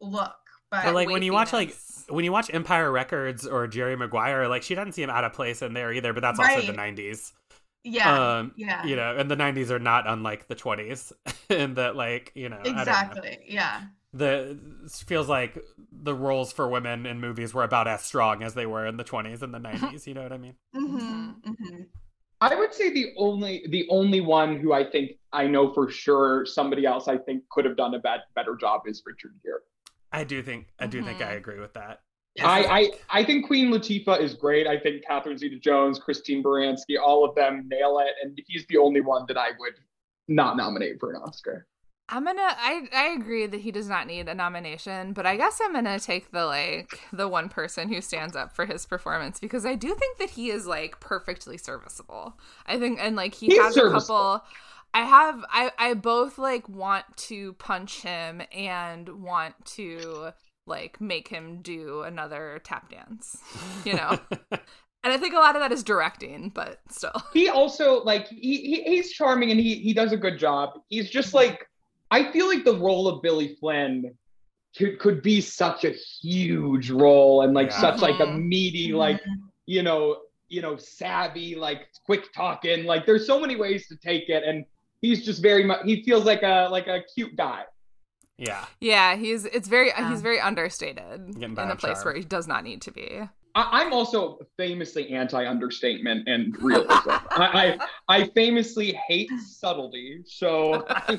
look. But But like when you watch like when you watch Empire Records or Jerry Maguire, like she doesn't seem out of place in there either. But that's also the '90s. yeah, um, yeah. You know, and the '90s are not unlike the '20s, in that like you know I don't know. Exactly. Yeah. the feels like the roles for women in movies were about as strong as they were in the 20s and the 90s you know what i mean Mm-hmm. Mm-hmm. I would say the only the only one who I think I know for sure somebody else I think could have done a bad, better job is Richard Gere. I do think i do think Mhm. i agree with that I, I I think Queen Latifah is great. I think Catherine Zeta-Jones, Christine Baranski, all of them nail it, and he's the only one that I would not nominate for an Oscar. I'm gonna I I agree that he does not need a nomination, but I guess I'm gonna take the like the one person who stands up for his performance because I do think that he is like perfectly serviceable. I think and like he He's has a couple I have I I both like want to punch him and want to like make him do another tap dance. You know? and I think a lot of that is directing, but still. He also like he, he he's charming and he he does a good job. He's just like I feel like the role of Billy Flynn could could be such a huge role and like Yeah. such like a Mhm. meaty like you know you know savvy like quick talking like there's so many ways to take it and he's just very much he feels like a like a cute guy yeah Yeah, he's it's very Yeah. he's very understated Getting in a on place charm. where he does not need to be. I, I'm also famously anti understatement and realism. I, I I famously hate subtlety, so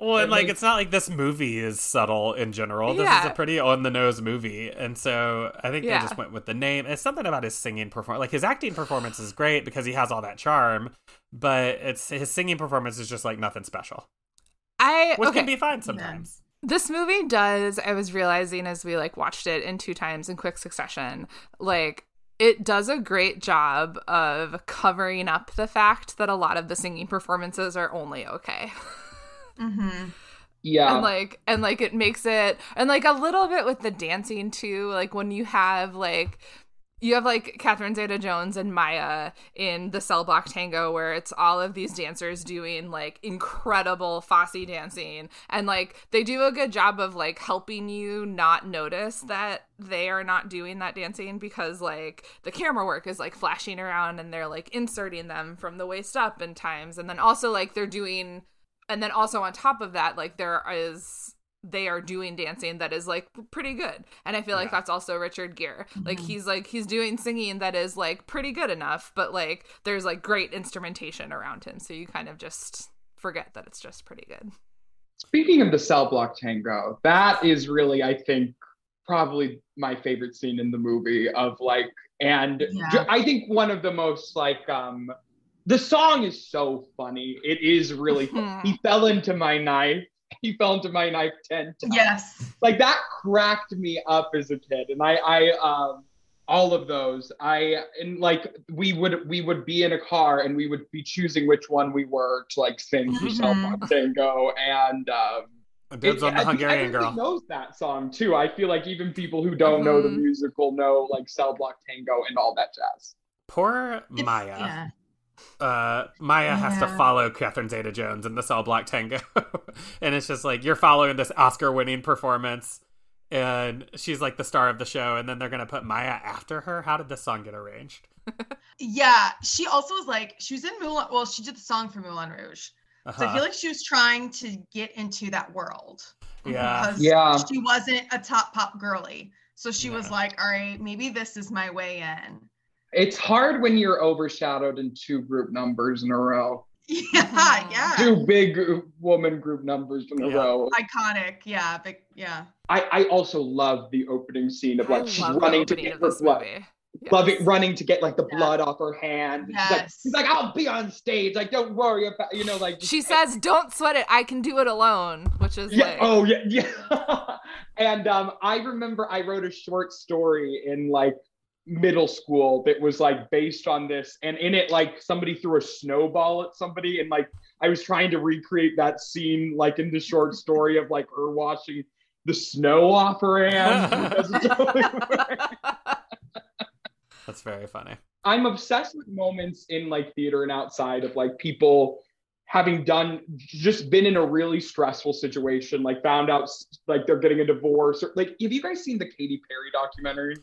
well and like it's not like this movie is subtle in general this is a pretty on the nose movie and so i think Yeah. they just went with the name it's something about his singing performance like his acting performance is great because he has all that charm but it's his singing performance is just like nothing special I which okay. can be fine sometimes this movie does. I was realizing as we like watched it in two times in quick succession, like it does a great job of covering up the fact that a lot of the singing performances are only okay. Mm-hmm. yeah. and like and like it makes it and like a little bit with the dancing too like when you have like you have like Catherine Zeta Jones and Maya in the Cell Block Tango, where it's all of these dancers doing like incredible Fosse dancing, and like they do a good job of like helping you not notice that they are not doing that dancing because like the camera work is like flashing around and they're like inserting them from the waist up in times, and then also like they're doing, and then also on top of that, like there is they are doing dancing that is like pretty good and i feel like Yeah. that's also richard gere like Mhm. he's like he's doing singing that is like pretty good enough but like there's like great instrumentation around him so you kind of just forget that it's just pretty good Speaking of the cell block tango, that is really, I think, probably my favorite scene in the movie of like, and Yeah. I think one of the most like, um, the song is so funny. It is really, Mhm. he fell into my knife. He fell into my knife 10 times. Yes. Like that cracked me up as a kid. And I, I, um, all of those i and like we would we would be in a car and we would be choosing which one we were to like sing for Cell Mhm. Block tango and um Dibs it- on the I think Hungarian everybody girl. knows that song too. I feel like even people who don't know the Mhm. musical know like Cell Block Tango and all that jazz. Poor It's- Maya. Yeah. Uh, Maya has to follow Catherine Zeta Jones in the Cell Block Tango. and it's just like, you're following this Oscar winning performance, and she's like the star of the show, and then they're going to put Maya after her. How did this song get arranged? Yeah. She also was like, she was in Moulin. Well, she did the song for Moulin Rouge. So I Uh-huh. feel like she was trying to get into that world. Yeah. Because Yeah. she wasn't a top pop girly. So she was like, all right, maybe this is my way in. It's hard when you're overshadowed in two group numbers in a row. Yeah, Mhm. yeah. Two big woman group numbers in a Yeah. row. Iconic. Yeah, big yeah. I, I also love the opening scene of I like she's running to get her blood. movie. Love it running to get like the Yeah. blood off her hand. She's like, Yes. she's like, I'll be on stage. Like, don't worry about you know, like She says, "Don't sweat it. I can do it alone," which is Yeah. like, Oh yeah. Yeah. and um, I remember I wrote a short story in like middle school that was like based on this, and in it, like somebody threw a snowball at somebody, and like I was trying to recreate that scene, like in the short story of like her washing the snow off her hand. Totally. That's very funny. I'm obsessed with moments in like theater and outside of like people having done just been in a really stressful situation, like found out like they're getting a divorce or like have you guys seen the Katy Perry documentary?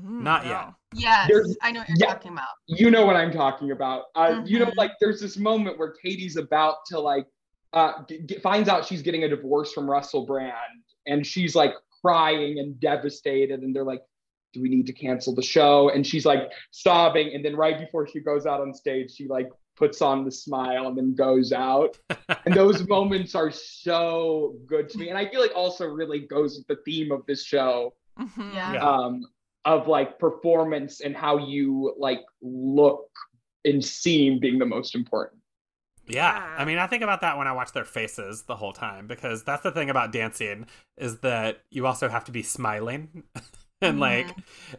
Mm, Not no. yet. Yes, There's- I know what you're yeah. talking about. You know what I'm talking about. Uh, You know, Mhm. like there's this moment where Katy's about to like uh, g- g- finds out she's getting a divorce from Russell Brand, and she's like crying and devastated, and they're like, "Do we need to cancel the show?" And she's like sobbing, and then right before she goes out on stage, she like puts on the smile and then goes out. and those moments are so good to me, and I feel like also really goes with the theme of this show Mhm. Yeah. Yeah. um, of like performance and how you like look and seem being the most important. Yeah. Yeah. I mean, I think about that when I watch their faces the whole time because that's the thing about dancing is that you also have to be smiling. and like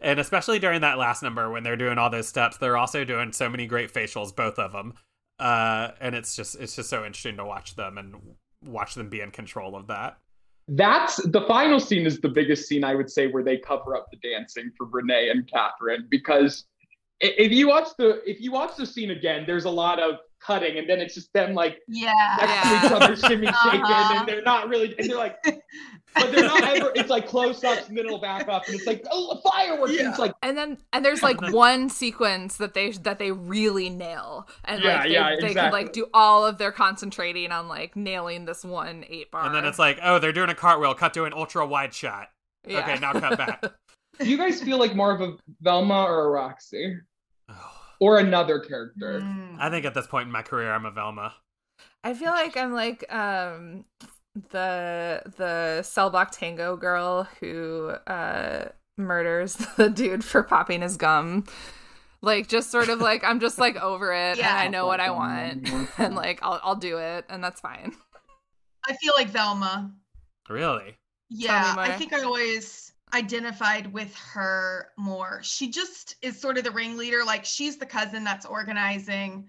and especially during that last number when they're doing all those steps, they're also doing so many great facials both of them. Uh and it's just it's just so interesting to watch them and watch them be in control of that. That's the final scene is the biggest scene I would say where they cover up the dancing for Renee and Catherine because if you watch the if you watch the scene again, there's a lot of cutting and then it's just them like Yeah. next to each other shimmy Uh-huh. and they're not really and they're like but they're not ever it's like close ups and then it'll back up and it's like oh fireworks and it's like And then and there's like one sequence that they that they really nail, and Yeah, like they, yeah, they could like do all of their concentrating on like nailing this one eight bar. And then it's like, oh, they're doing a cartwheel, cut to an ultra wide shot. Yeah. Okay, now cut back. do you guys feel like more of a Velma or a Roxie? Or another character? Mm. I think at this point in my career I'm a Velma. I feel like I'm like um the the cell block tango girl who uh murders the dude for popping his gum. Like just sort of like I'm just like over it and I know what I want and like I'll I'll do it and that's fine. I feel like Velma. Really? Yeah, I think I always identified with her more. She just is sort of the ringleader. Like she's the cousin that's organizing,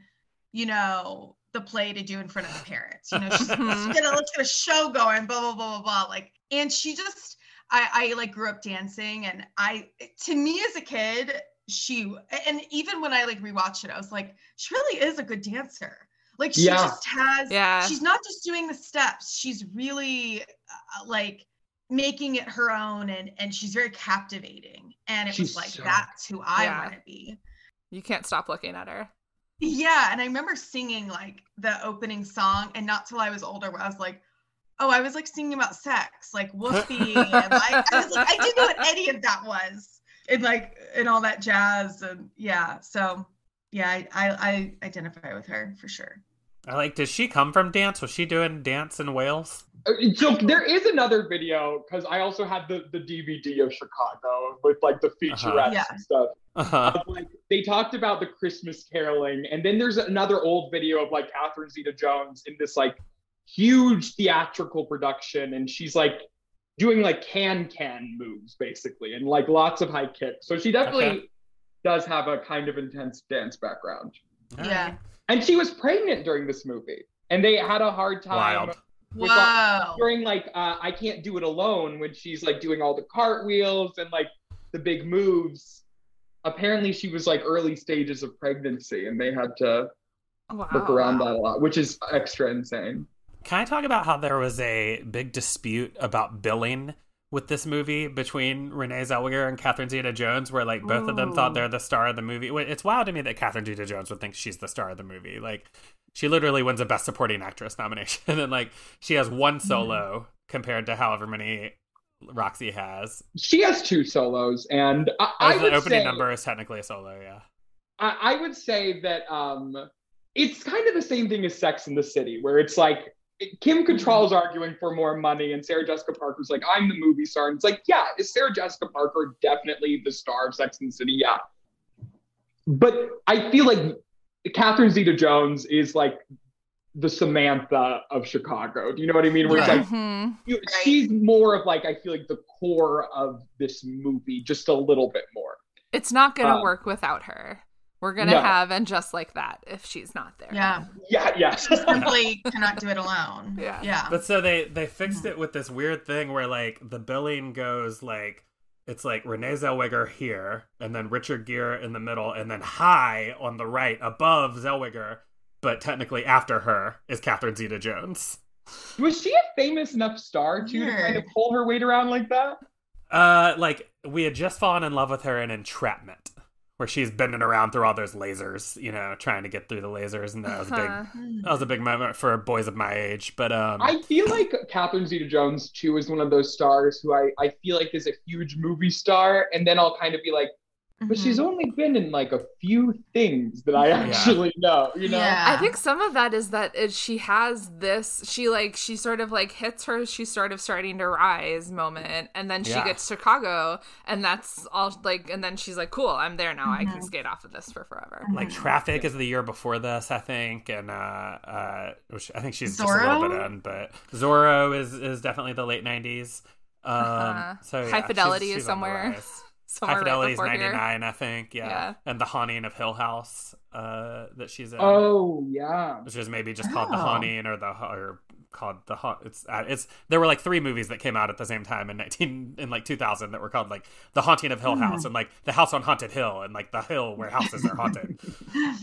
you know, the play to do in front of the parents. You know, she's, she's gonna let's get a show going, blah blah blah blah blah. Like, and she just, I, I like grew up dancing, and I, to me as a kid, she, and even when I like rewatched it, I was like, she really is a good dancer. Like she Yeah. just has, Yeah. she's not just doing the steps. She's really uh, like making it her own and and she's very captivating and it She's was like so- that's who i Yeah. want to be You can't stop looking at her. yeah and i remember singing like the opening song and not till i was older where i was like oh i was like singing about sex like whoopee and like i was like i didn't know what any of that was and like and all that jazz and yeah so yeah i i, I identify with her for sure I like, does she come from dance? Was she doing dance in Wales? Uh, So there is another video because I also had the, the DVD of Chicago with like the featurettes Yeah. and stuff. Uh-huh. Like they talked about the Christmas caroling, and then there's another old video of like Catherine Zeta-Jones in this like huge theatrical production, and she's like doing like can can moves basically, and like lots of high kicks. So she definitely Okay. does have a kind of intense dance background. yeah And she was pregnant during this movie, and they had a hard time Wild. With, like, during like uh, I can't do it alone when she's like doing all the cartwheels and like the big moves. Apparently, she was like early stages of pregnancy, and they had to Wow. work around that a lot, which is extra insane. Can I talk about how there was a big dispute about billing with this movie between Renee Zellweger and Catherine Zeta-Jones, where like both of them thought they're the star of the movie? It's wild to me that Catherine Zeta-Jones would think she's the star of the movie. Like, she literally wins a Best Supporting Actress nomination, and like she has one solo compared to however many Roxie has. She has two solos, and I, I As would the opening say, number is technically a solo, yeah. I, I would say that um, it's kind of the same thing as Sex in the City, where it's like Kim Cattrall's arguing for more money, and Sarah Jessica Parker's like, I'm the movie star. And it's like, yeah, is Sarah Jessica Parker definitely the star of Sex in the City? Yeah. But I feel like Catherine Zeta Jones is like the Samantha of Chicago. Do you know what I mean? Where it's Right. like, Mhm. you, she's more of like, I feel like the core of this movie, just a little bit more. It's not going to Um, work without her. We're going to no. have and just like that if she's not there. Yeah. Yeah, yeah. She simply cannot do it alone. Yeah. Yeah. But so they they fixed it with this weird thing where like the billing goes like it's like Renee Zellweger here, and then Richard Gere in the middle, and then high on the right above Zellweger, but technically after her is Catherine Zeta Jones. Was she a famous enough star too to kind of pull her weight around like that? Uh, like we had just fallen in love with her in Entrapment, where she's bending around through all those lasers, you know, trying to get through the lasers, and that was a big that was a big moment for boys of my age. But um, I feel like Catherine Zeta Jones too is one of those stars who I, I feel like is a huge movie star, and then I'll kind of be like, but Mhm. she's only been in like a few things that I actually know, you know? Yeah. I think some of that is that it, she has this. She like she sort of like hits her. She's sort of starting to rise moment, and then she Yeah. gets Chicago, and that's all. Like, and then she's like, "Cool, I'm there now. I can Mhm. skate off of this for forever." like Mhm. traffic is the year before this i think and uh uh which i think she's just a little Zorro? bit in but zorro is is definitely the late 90s um Uh-huh. so yeah, High Fidelity is she's on the somewhere- rise. Somewhere high right fidelity is before here. 99 i think yeah. Yeah. and the haunting of hill house uh that she's in Oh yeah. which is maybe just called the Oh. haunting or the or called the haunt it's uh, it's there were like three movies that came out at the same time in 19 in like 2000 that were called like the haunting of hill house and like the house on haunted hill and like the hill where houses are haunted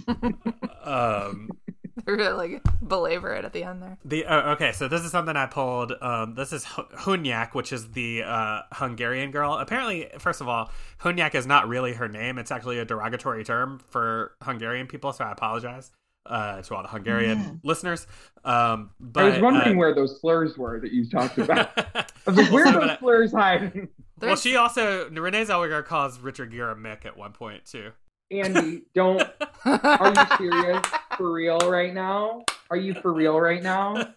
um They're gonna like belabor it at the end there. The uh, okay, so this is something I pulled. Um, this is Hu- Hunyak, which is the uh, Hungarian girl. Apparently, first of all, Hunyak is not really her name. It's actually a derogatory term for Hungarian people. So I apologize uh, to all the Hungarian listeners. Um, but I was wondering uh, where those slurs were that you talked about. I was like, where are those slurs hiding? well, she also Renee Zellweger calls Richard Gere a Mick at one point too. Andy, don't. Are you serious? For real right now? Are you for real right now?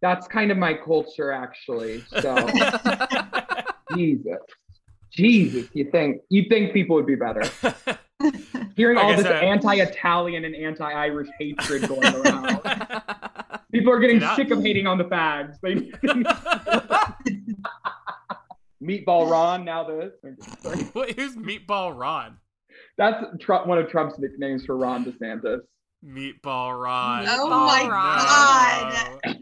That's kind of my culture, actually. So Jesus, Jesus, you think you think people would be better? Hearing all this so- anti-Italian and anti-Irish hatred going around. People are getting not- sick of hating on the fags. They Meatball Ron. Now this. Who's Meatball Ron? That's Trump, one of Trump's nicknames for Ron DeSantis. Meatball Ron. Oh my no. God.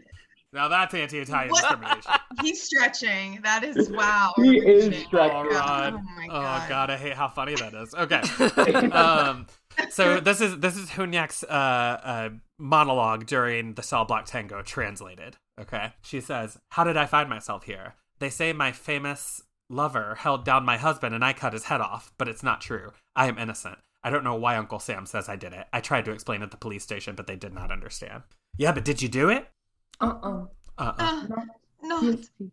Now that's anti-Italian What? discrimination. He's stretching. That is wow. He is stretching. Meatball Ron. Oh my Oh god. god, I hate how funny that is. Okay. um, so this is this is Hunyak's uh, uh, monologue during the Cell Block Tango translated. Okay, she says, "How did I find myself here? They say my famous lover held down my husband and I cut his head off, but it's not true. I am innocent. I don't know why Uncle Sam says I did it. I tried to explain at the police station, but they did not understand. Yeah, but did you do it? Uh-uh. Uh-uh. Uh, not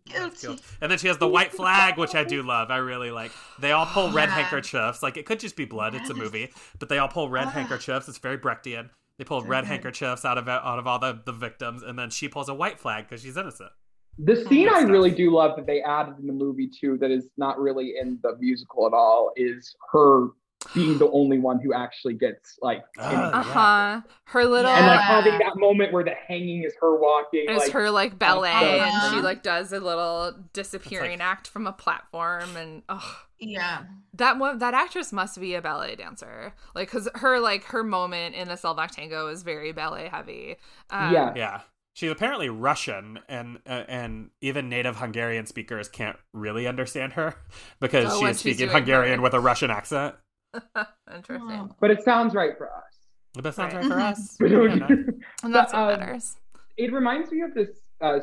guilty. And then she has the white flag, which I do love. I really like. They all pull red Yeah. handkerchiefs. Like it could just be blood. It's a movie, but they all pull red Ah. handkerchiefs. It's very Brechtian. They pull red handkerchiefs out of out of all the, the victims, and then she pulls a white flag because she's innocent. The scene I really do love that they added in the movie too, that is not really in the musical at all, is her being the only one who actually gets like, Ah, Uh huh. Her little and like having that moment where the hanging is her walking. it's like, her like ballet, and she like does a little disappearing It's act from a platform, and oh, Yeah. that one that actress must be a ballet dancer, like because her like her moment in the Cell Block Tango is very ballet heavy. Um, Yeah. Yeah, she's apparently Russian, and uh, and even native Hungarian speakers can't really understand her because Oh, she when is she's speaking doing Hungarian her- with a Russian accent. interesting. Oh. but it sounds right for us. But that sounds Right. right for us. But And that's But, what um, matters. it reminds me of this uh,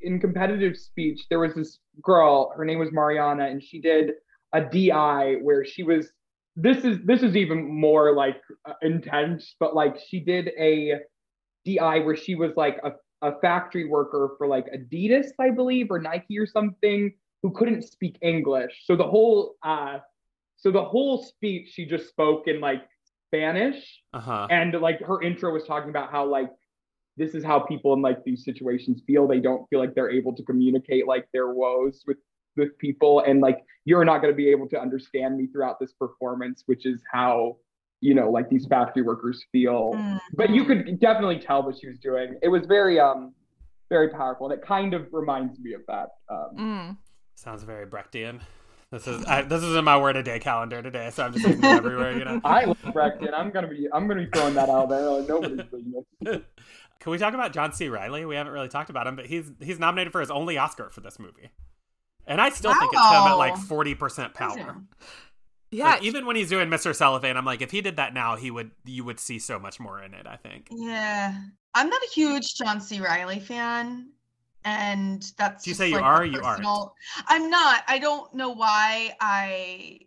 in competitive speech. There was this girl. Her name was Mariana, and she did a DI where she was. This is this is even more like uh, intense, but like she did a DI where she was like a, a factory worker for like Adidas, I believe, or Nike or something, who couldn't speak English. So the whole uh so the whole speech she just spoke in like Spanish. Uh-huh. And like her intro was talking about how like this is how people in like these situations feel. They don't feel like they're able to communicate like their woes with with people and like you're not going to be able to understand me throughout this performance which is how you know like these factory workers feel Mm. but you could definitely tell what she was doing it was very um very powerful and it kind of reminds me of that um Mm. Sounds very Brechtian. This is I, this is in my word a day calendar today, so I'm just using it everywhere. You know. i love Brechtian. i'm gonna be i'm gonna be throwing that out there like nobody's business Can we talk about John C. Reilly? We haven't really talked about him, but he's he's nominated for his only Oscar for this movie, and I still think it's him at like forty percent power. Yeah. Like, even when he's doing Mr. Cellophane, I'm like, if he did that now, he would you would see so much more in it. I think. Yeah. I'm not a huge John C. Reilly fan. And that's Do you just, say you like, are you aren't? I'm not. I don't know why I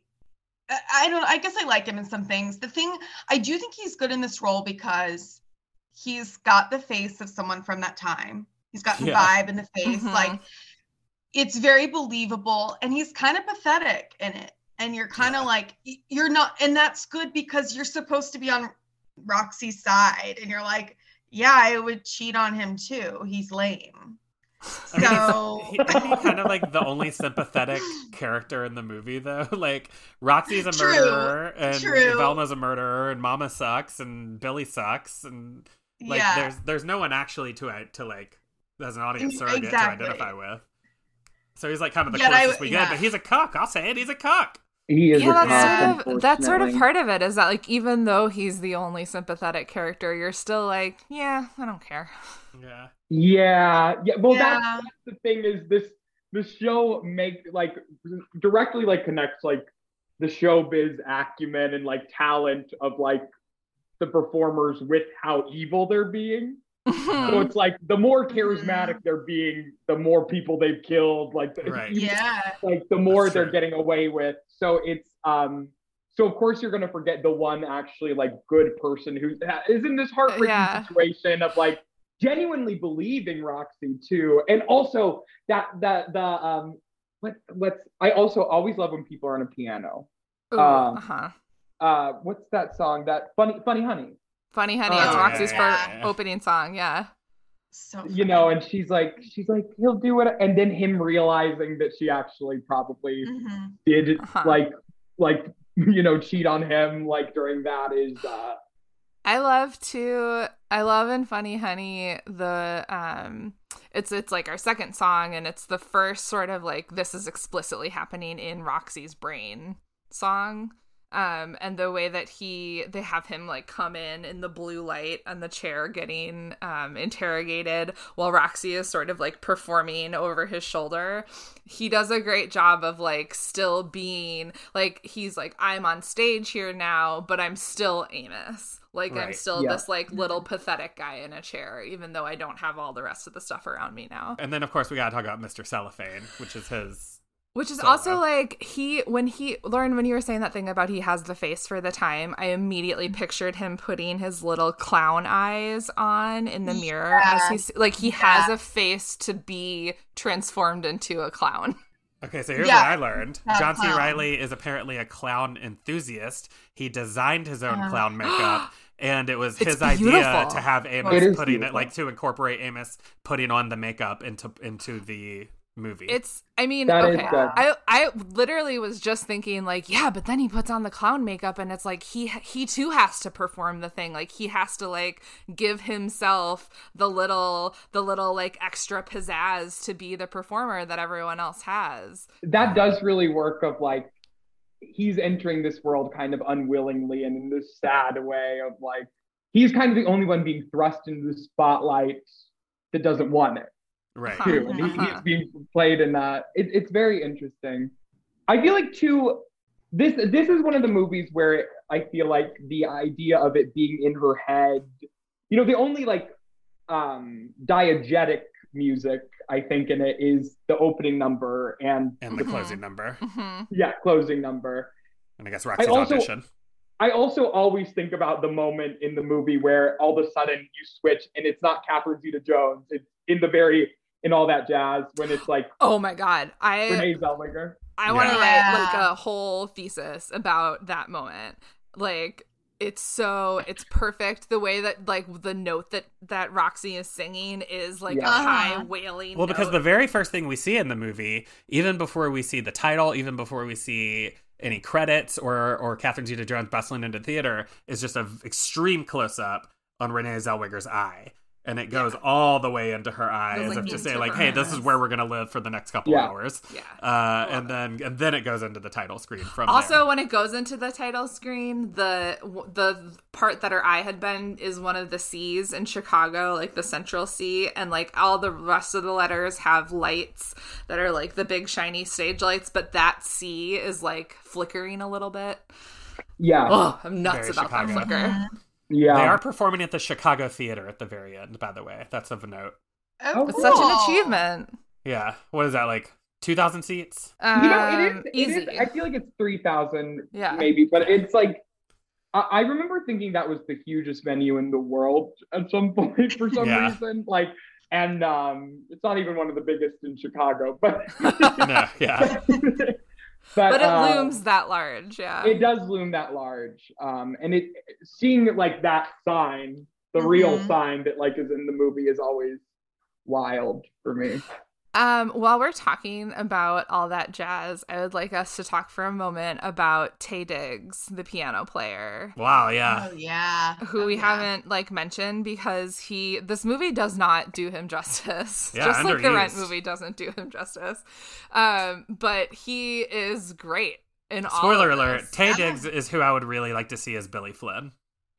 I- I don't I guess I like him in some things. The thing I do think he's good in this role because he's got the face of someone from that time. He's got the Yeah. vibe and the face. Mhm. Like it's very believable and he's kind of pathetic in it. And you're kind of Yeah. like you're not and that's good because you're supposed to be on Roxie's side and you're like, yeah, I would cheat on him too. He's lame. I mean, he's- So he, kind of like the only sympathetic character in the movie, though. Like Roxie's a True, murderer, and true. Velma's a murderer, and Mama sucks, and Billy sucks, and like yeah. there's there's no one actually to uh, to like as an audience surrogate exactly. to identify with. So he's like kind of the Yet I- closest we get, but he's a cuck. I'll say it. He's a cuck. He is yeah, a that's cop, sort of that's sort of part of it is that like even though he's the only sympathetic character, you're still like, yeah, I don't care. Yeah. Yeah, yeah. Well, Yeah. that's, that's the thing is this the show make like directly like connects like the showbiz acumen and like talent of like the performers with how evil they're being. So it's like the more charismatic they're being, the more people they've killed. Like, the, Right. yeah. like the more That's they're true. getting away with. So it's um. So of course you're gonna forget the one actually like good person who is in this heartbreaking Yeah. situation of like genuinely believing Roxie too, and also that that the um what what's I also always love when people are on a piano. Ooh, Um, uh-huh. Uh, what's that song? That funny funny honey. Funny Honey, Oh, it's Roxie's yeah, fir- yeah. opening song. Yeah. So You know, and she's like she's like he'll do it, and then him realizing that she actually probably hmm did Uh-huh. like like you know cheat on him like during that is uh I love to I love in Funny Honey the um it's it's like our second song and it's the first sort of like this is explicitly happening in Roxie's brain song. Um and the way that he they have him like come in in the blue light on the chair getting um interrogated while Roxie is sort of like performing over his shoulder. He does a great job of like still being like he's like I'm on stage here now, but I'm still Amos. Like I'm still Yeah. this like little pathetic guy in a chair, even though I don't have all the rest of the stuff around me now. And then of course we gotta talk about Mr. Cellophane, which is his. Which is Solo. also like he when he Lauren when you were saying that thing about he has the face for the time, I immediately pictured him putting his little clown eyes on in the mirror as Yeah. he's like he has a face to be transformed into a clown. Okay, so here's Yeah. what I learned. Uh, John C. clown. Reilly is apparently a clown enthusiast. He designed his own Uh. clown makeup, and it was It's his idea to have Amos is putting it like to incorporate Amos putting on the makeup into into the movie. It's I mean, That is okay. I I literally was just thinking like, yeah, but then he puts on the clown makeup and it's like he he too has to perform the thing. Like he has to like give himself the little the little like extra pizzazz to be the performer that everyone else has. that does really work of like he's entering this world kind of unwillingly and in this sad way of like he's kind of the only one being thrust into the spotlight that doesn't want it right. Huh. too and he, Uh-huh. he's being played in that it, it's very interesting i feel like too this this is one of the movies where i feel like the idea of it being in her head you know the only like um diegetic music i think in it is the opening number and And the closing number, hmm yeah closing number and I guess Roxie's also- audition. I also always think about the moment in the movie where all of a sudden you switch and it's not Catherine Zeta Jones. It's in the very in all that jazz when it's like Oh my god. I Renee Zellweger. I want to Yeah. write like a whole thesis about that moment. Like it's so it's perfect the way that like the note that that Roxie is singing is like Yeah. a high wailing Well, because the very first thing we see in the movie, even before we see the title, even before we see any credits or or Catherine Zeta Jones bustling into theater, is just an extreme close up on Renee Zellweger's eye. And it goes all the way into her eye Goes, as if to say, into like, her hey, this is where we're gonna live for the next couple Yeah. hours. yeah. Uh, love and then and then it goes into the title screen from Also, there. when it goes into the title screen, the the part that her eye had been is one of the C's in Chicago, like the Central C, and like all the rest of the letters have lights that are like the big shiny stage lights, but that C is like flickering a little bit. Yeah. Oh, I'm nuts Very about Chicago. that flicker. Yeah. They are performing at the Chicago Theater at the very end, by the way. That's of note. Oh, It's such an achievement. Yeah. What is that, like 2,000 seats? Um, you know, it is, it easy. is I feel like it's 3,000 Yeah. maybe, but it's like, I, I remember thinking that was the hugest venue in the world at some point for some Yeah. reason. Like, and um, it's not even one of the biggest in Chicago, but no, yeah. but, but it uh, looms that large, yeah. It does loom that large, um, and it seeing like that sign, the real Mhm. sign that like is in the movie, is always wild for me. Um, while we're talking about all that jazz, I would like us to talk for a moment about Taye Diggs, the piano player, Wow, yeah. Oh yeah. who Oh, we yeah. haven't like mentioned because he this movie does not do him justice. Yeah, Just like the Rent movie doesn't do him justice. Um, but he is great in all Spoiler alert. Taye Diggs is who I would really like to see as Billy Flynn.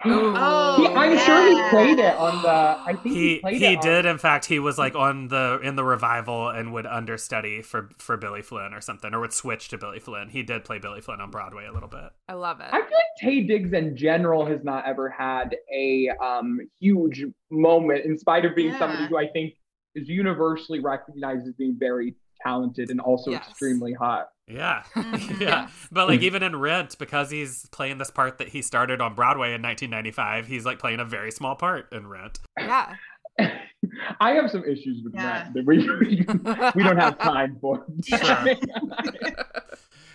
Oh, He- I'm sure he played it on the. I think he, He played he it on- did in fact he was like on the in the revival and would understudy for for Billy Flynn or something or would switch to Billy Flynn. He did play Billy Flynn on Broadway a little bit. I love it. I feel like Taye Diggs in general has not ever had a um, huge moment, in spite of being somebody who I think is universally recognized as being very talented and also Yes. extremely hot. Yeah. Yeah. But like even in Rent because he's playing this part that he started on Broadway in 1995, he's like playing a very small part in Rent. yeah. I have some issues with Yeah. Rent that we, we don't have time for.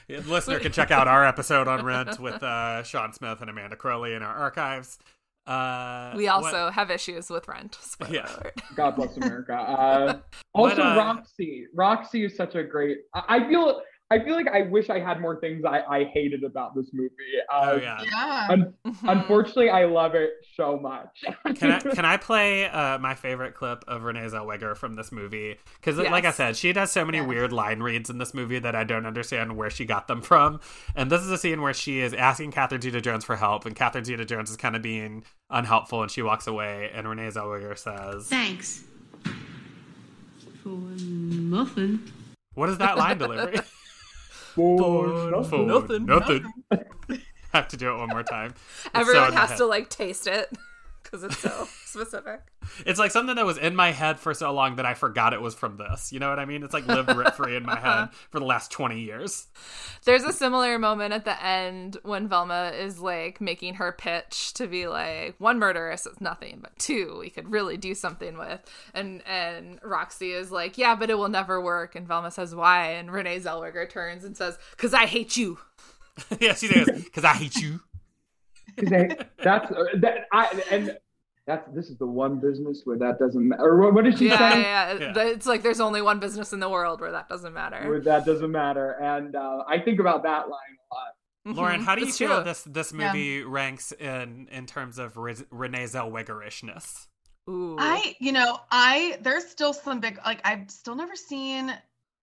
The listener can check out our episode on Rent with uh, Sean Smith and Amanda Crowley in our archives. Uh, we what- also have issues with Rent. Spoiler Yeah. God bless America. Uh, What, also, uh, Roxie. Roxie is such a great. I I feel. I feel like I wish I had more things I, I hated about this movie. Uh, Oh yeah. Yeah. un- Mhm. unfortunately, I love it so much. Can I can I play uh, my favorite clip of Renee Zellweger from this movie? Because like I said, she does so many Yes. weird line reads in this movie that I don't understand where she got them from. And this is a scene where she is asking Catherine Zeta-Jones for help, and Catherine Zeta-Jones is kind of being unhelpful, and she walks away. And Renee Zellweger says, Thanks. For nothing. "What is that line delivery?" For nothing. For Nothing. Nothing. have to do it one more time. It's so Everyone has to like taste it because it's so specific. It's like something that was in my head for so long that I forgot it was from this. You know what I mean? It's like lived rent free in my head for the last 20 years. There's a similar moment at the end when Velma is like making her pitch to be like one murderess is nothing, but two we could really do something with. And and Roxie is like, yeah, but it will never work. And Velma says, why? And Renee Zellweger turns and says, because I hate you. yeah, she says, because I hate you. 'Cause they- that's uh, that. I and that's this is the one business where that doesn't matter. Or what, what did she Yeah, say? yeah, yeah. Yeah. It's like there's only one business in the world where that doesn't matter. Where that doesn't matter. And uh, I think about that line a lot. Lauren, Mhm. how do you It's feel true. this this Yeah. movie ranks in in terms of Re- Renee Zellwegerishness? Ooh. I, you know, I there's still some big like I've still never seen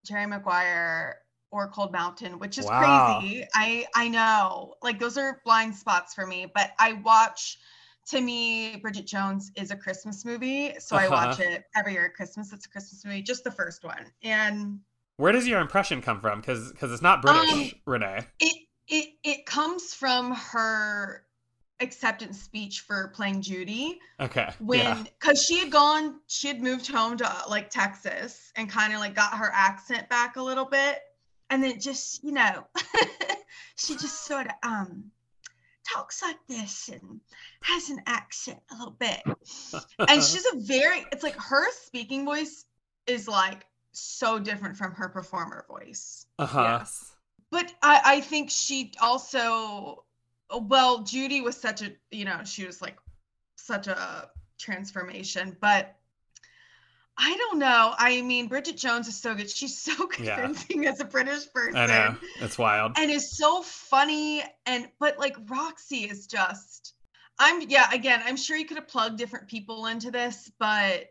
Jerry Maguire or Cold Mountain, which is Wow. crazy. I I know, like those are blind spots for me. But I watch. To me, Bridget Jones is a Christmas movie, so I watch Uh-huh. it every year at Christmas. It's a Christmas movie, just the first one, and Where does your impression come from? Because cuz it's not British, Um, Renee. it it it comes from her acceptance speech for playing Judy. Okay. when yeah. because she had gone she had moved home to like texas and kind of like got her accent back a little bit and then just you know she just sort of um talks like this and has an accent a little bit. and she's a very it's like her speaking voice is like so different from her performer voice. uh-huh. Yes. But I, I think she also well, Judy was such a you know, she was like such a transformation, but I don't know. I mean, Bridget Jones is so good. She's so Yeah. convincing as a British person I know. It's wild. and is so funny and but like Roxie is just I'm yeah, again, I'm sure you could have plugged different people into this, but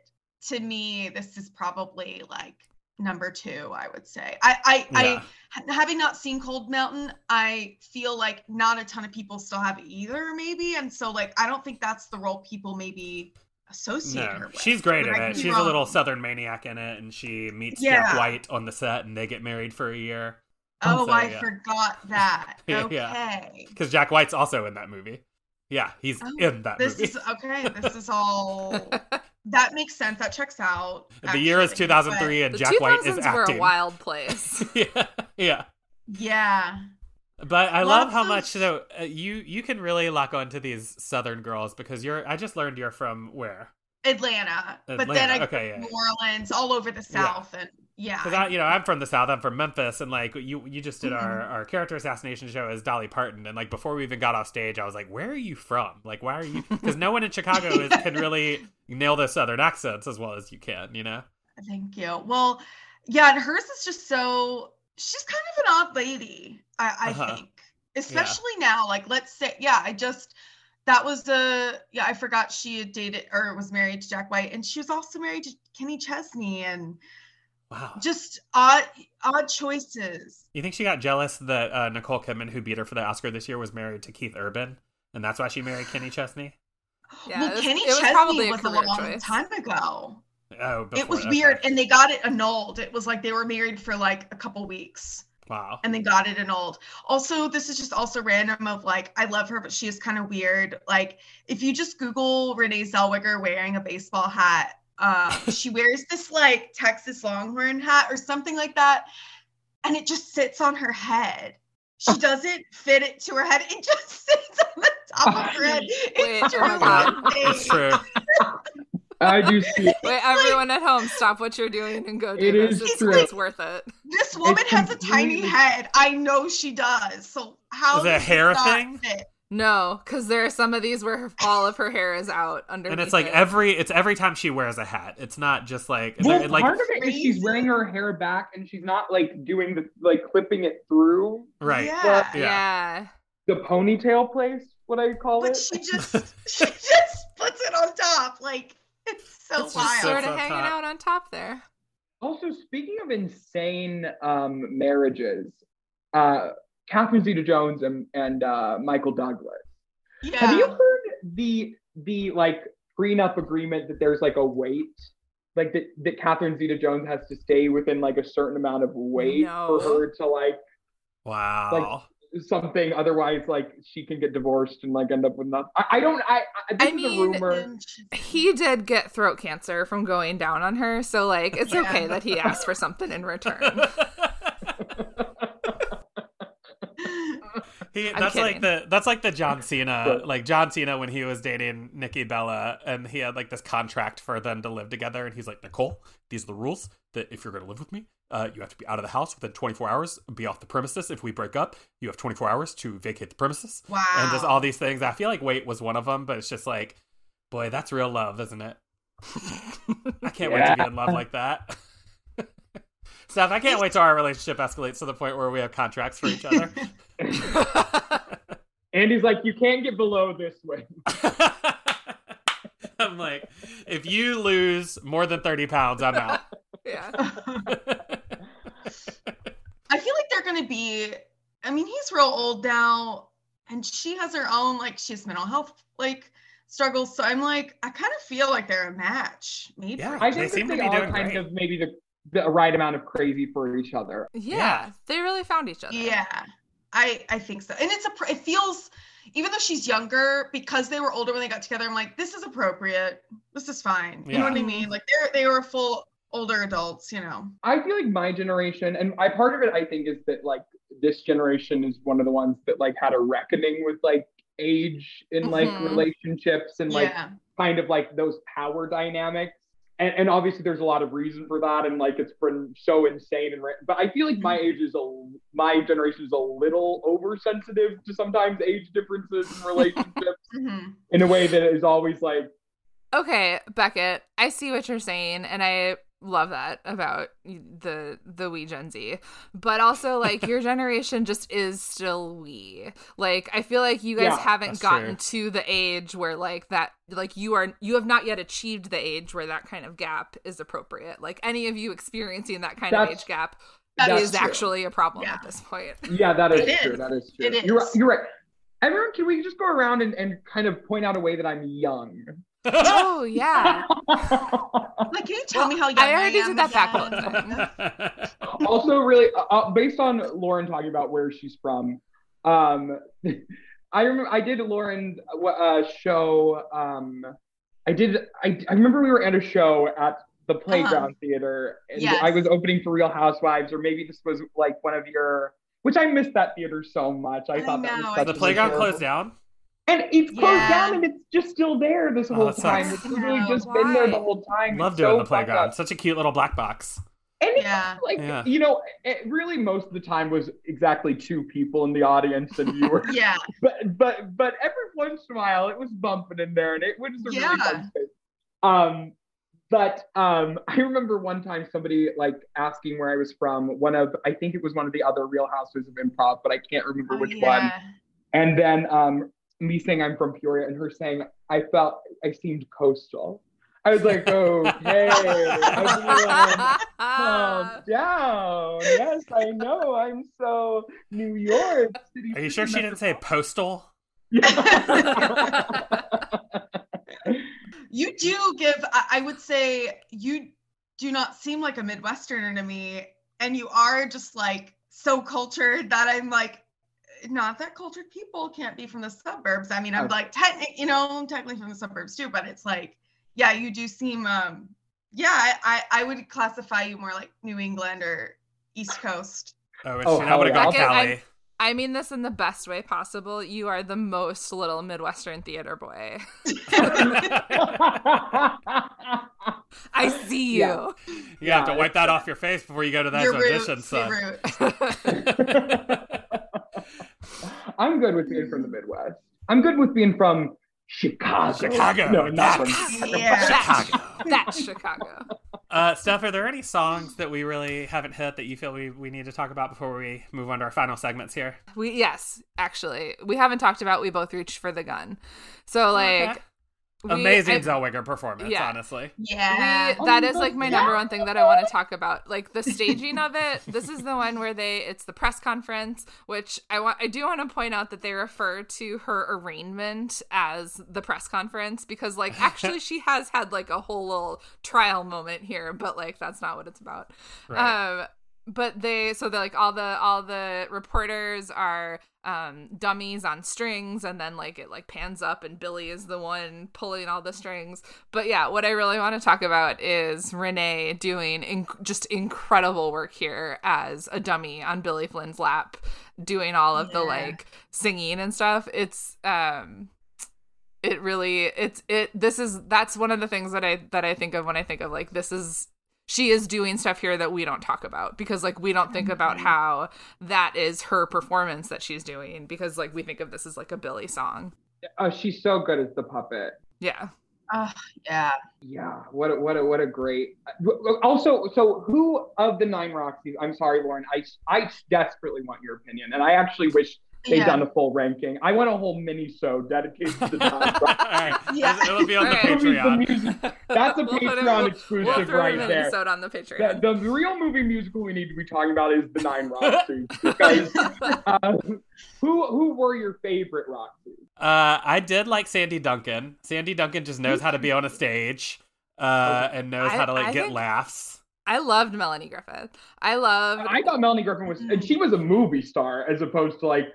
to me this is probably like number 2, I would say. I I Yeah. I having not seen Cold Mountain, I feel like not a ton of people still have either maybe and so like I don't think that's the role people maybe associate her No, with. she's great but in I it. could be She's a little. Southern maniac in it, and she meets Jack White on the set, and they get married for a year. Oh, So, I yeah. forgot that. Yeah, Okay. yeah. Because Jack White's also in that movie. Yeah, he's Oh, in that This movie. is okay. This is all that makes sense. That checks out. the year is actually, 2003, and The Jack White is 2000s were acting. a wild place. yeah, yeah. Yeah. But I love Lots how much so uh, you you can really lock onto these Southern girls because you're. I just learned you're from where? Atlanta. But then I okay, yeah. New Orleans, all over the South, and yeah. Because I, you know, I'm from the South. I'm from Memphis, and like you, you just did Mm-hmm. our our character assassination show as Dolly Parton, and like before we even got off stage, I was like, "Where are you from? Like, why are you?" Because no one in Chicago is, can really nail the Southern accents as well as you can. You know? Thank you. Well, yeah, and hers is just so she's kind of an odd lady, I, I Uh-huh. think. Especially now. Like let's say, yeah, I just that was the yeah, I forgot she had dated or was married to Jack White, and she was also married to Kenny Chesney and Wow. just odd odd choices. You think she got jealous that uh, Nicole Kidman, who beat her for the Oscar this year, was married to Keith Urban, and that's why she married Kenny Chesney? Yeah, well, it was- Kenny it was Chesney probably a was a long choice. time ago. Oh, it was okay. weird, and they got it annulled. It was like they were married for like a couple weeks. Wow. and they got it annulled. Also, this is just also random of like, I love her, but she is kind of weird. Like, if you just Google Renee Zellweger wearing a baseball hat, uh, she wears this like Texas Longhorn hat or something like that, and it just sits on her head. She doesn't fit it to her head. It just sits on the top of her head. It's true. It's true. I do see. It. Wait, everyone at home, stop what you're doing and go do It this. is It's, true. it's worth it. This woman has a tiny head. I know she does. So how Is it a does hair not thing? fit? No, because there are some of these where her, all of her hair is out underneath. And it's like it. every it's every time she wears a hat. It's not just like Well, there, like part of it is she's wearing her hair back and she's not like doing the like clipping it through right. Yeah. Yeah. yeah. the ponytail place. What I call but it. she just she just puts it on top like it's so It's wild so sort of hanging top. out on top there. Also, speaking of insane um, marriages, uh, Catherine Zeta-Jones and, and uh, Michael Douglas. yeah Have you heard the the like prenup agreement that there's like a weight, like that that Catherine Zeta-Jones has to stay within like a certain amount of weight No. for her to like Wow. Something. Otherwise, like she can get divorced and like end up with nothing. I, I don't. I, I this I is mean, a rumor. He did get throat cancer from going down on her, so like it's Yeah. okay that he asked for something in return. He, I'm that's like the that's like the John Cena like John Cena when he was dating Nikki Bella and he had like this contract for them to live together and he's like Nicole these are the rules that if you're gonna live with me uh, you have to be out of the house within 24 hours be off the premises if we break up you have 24 hours to vacate the premises wow and just all these things I feel like weight was one of them but it's just like boy that's real love isn't it I can't wait to be in love like that Steph I can't wait till our relationship escalates to the point where we have contracts for each other. Andy's like, you can't get below this way. I'm like, if you lose more than 30 pounds, I'm out. yeah. I feel like they're gonna be I mean he's real old now and she has her own like she has mental health like struggles so I'm like I kind of feel like they're a match maybe Yeah. I They think seem that to they be are doing kind great. of maybe the the right amount of crazy for each other. yeah, Yeah. They really found each other. Yeah, I I think so. And it's a it feels even though she's younger because they were older when they got together. I'm like, this is appropriate. This is fine. You know what I mean? Like they're they were full older adults. You know. I feel like my generation, and I part of it, I think, is that like this generation is one of the ones that like had a reckoning with like age in like Mhm. relationships and like yeah. kind of like those power dynamics. And, and obviously there's a lot of reason for that and like it's been so insane and ra- but I feel like my age is a my generation is a little oversensitive to sometimes age differences in relationships Mhm. in a way that is always like Okay, Beckett, I see what you're saying, and I love that about the the we Gen Z. But also, like your generation just is still we. Like I feel like you guys Yeah, haven't that's gotten to the age where like that, like you are, you have not yet achieved the age where that kind of gap is appropriate. Like any of you experiencing that kind of age gap that's is true. actually a problem Yeah. at this point. Yeah, that is It true. is. That is true. It You're right. You're right. Everyone, can we just go around and, and kind of point out a way that I'm young? Oh yeah, Like, can you tell Well, me how young I already am did that back again? also, really, uh, uh, based on Lauren talking about where she's from, um, I remember I did Lauren's uh, show. Um, I did. I, I remember we were at a show at the Playground Theater, and Yes. I was opening for Real Housewives, or maybe this was like one of your. Which I missed that theater so much. I, I thought that was I such the a playground terrible- closed down. And it's closed Yeah. down and it's just still there this Oh, whole that time. sucks. It's literally No, just been there the whole time. Love It's doing so the playground. up. Such a cute little black box. And Yeah. like Yeah. you know, it really most of the time was exactly two people in the audience and you were Yeah. but but but every once in a while it was bumping in there and it was a really fun space. Um but um I remember one time somebody like asking where I was from, one of I think it was one of the other real houses of improv, but I can't remember Oh, which one. And then um, me saying I'm from Peoria and her saying I felt I seemed coastal. I was like, okay, everyone, calm down. Yes, I know. I'm so New York City. Are you sure she didn't say postal? You do give, I, I would say, you do not seem like a Midwesterner to me. And you are just like so cultured that I'm like, not that cultured people can't be from the suburbs. I mean, I'm Oh. like, technically, you know, I'm technically from the suburbs too, but it's like, yeah, you do seem, um, yeah, I, I, I would classify you more like New England or East Coast. Oh, Oh, she, I would have hell gone. Cali. I mean this in the best way possible. You are the most little Midwestern theater boy. I see you. Yeah. You have to wipe that off your face before you go to that audition, auditions, son. your roots. I'm good with being from the Midwest. I'm good with being from Chicago. Chicago, No, not that's- from Yeah. Chicago. That's Chicago. Uh, Steph, are there any songs that we really haven't hit that you feel we, we need to talk about before we move on to our final segments here? We yes, actually, we haven't talked about. We both reached for the gun. So like, Okay. We- Amazing I- Zellweger performance, Yeah. honestly. Yeah. We, that is like my number one thing that I want to talk about. Like the staging of it. This is the one where they it's the press conference, which I want I do want to point out that they refer to her arraignment as the press conference because like actually she has had like a whole little trial moment here, but like that's not what it's about. Right. Um but they so they're like all the all the reporters are um dummies on strings and then like it like pans up and Billy is the one pulling all the strings. But yeah, what I really want to talk about is Renee doing inc- just incredible work here as a dummy on Billy Flynn's lap doing all of the like singing and stuff. It's um it really it's it this is that's one of the things that I that I think of when I think of like this is she is doing stuff here that we don't talk about because like we don't think about Mhm. how that is her performance that she's doing because like we think of this as like a Billy song. Oh, she's so good as the puppet. Yeah. Oh, yeah. Yeah, what a, what a, what a great. Also, so who of the nine Roxies? I'm sorry, Lauren. I I desperately want your opinion, and I actually wish they'd Yeah. done a full ranking. I want a whole mini show dedicated to the nine Roxies. Yeah. It'll be on the All right. The Patreon. music- That's a We'll put it- Patreon we'll- exclusive We'll throw right an there. episode on the Patreon. The, the real movie musical we need to be talking about is the Nine Roxies. because uh, who who were your favorite Roxies? Uh, I did like Sandy Duncan. Sandy Duncan just knows how to be on a stage uh, and knows I- how to like I get think- laughs. I loved Melanie Griffith. I loved I thought Melanie Griffith was, and she was a movie star as opposed to like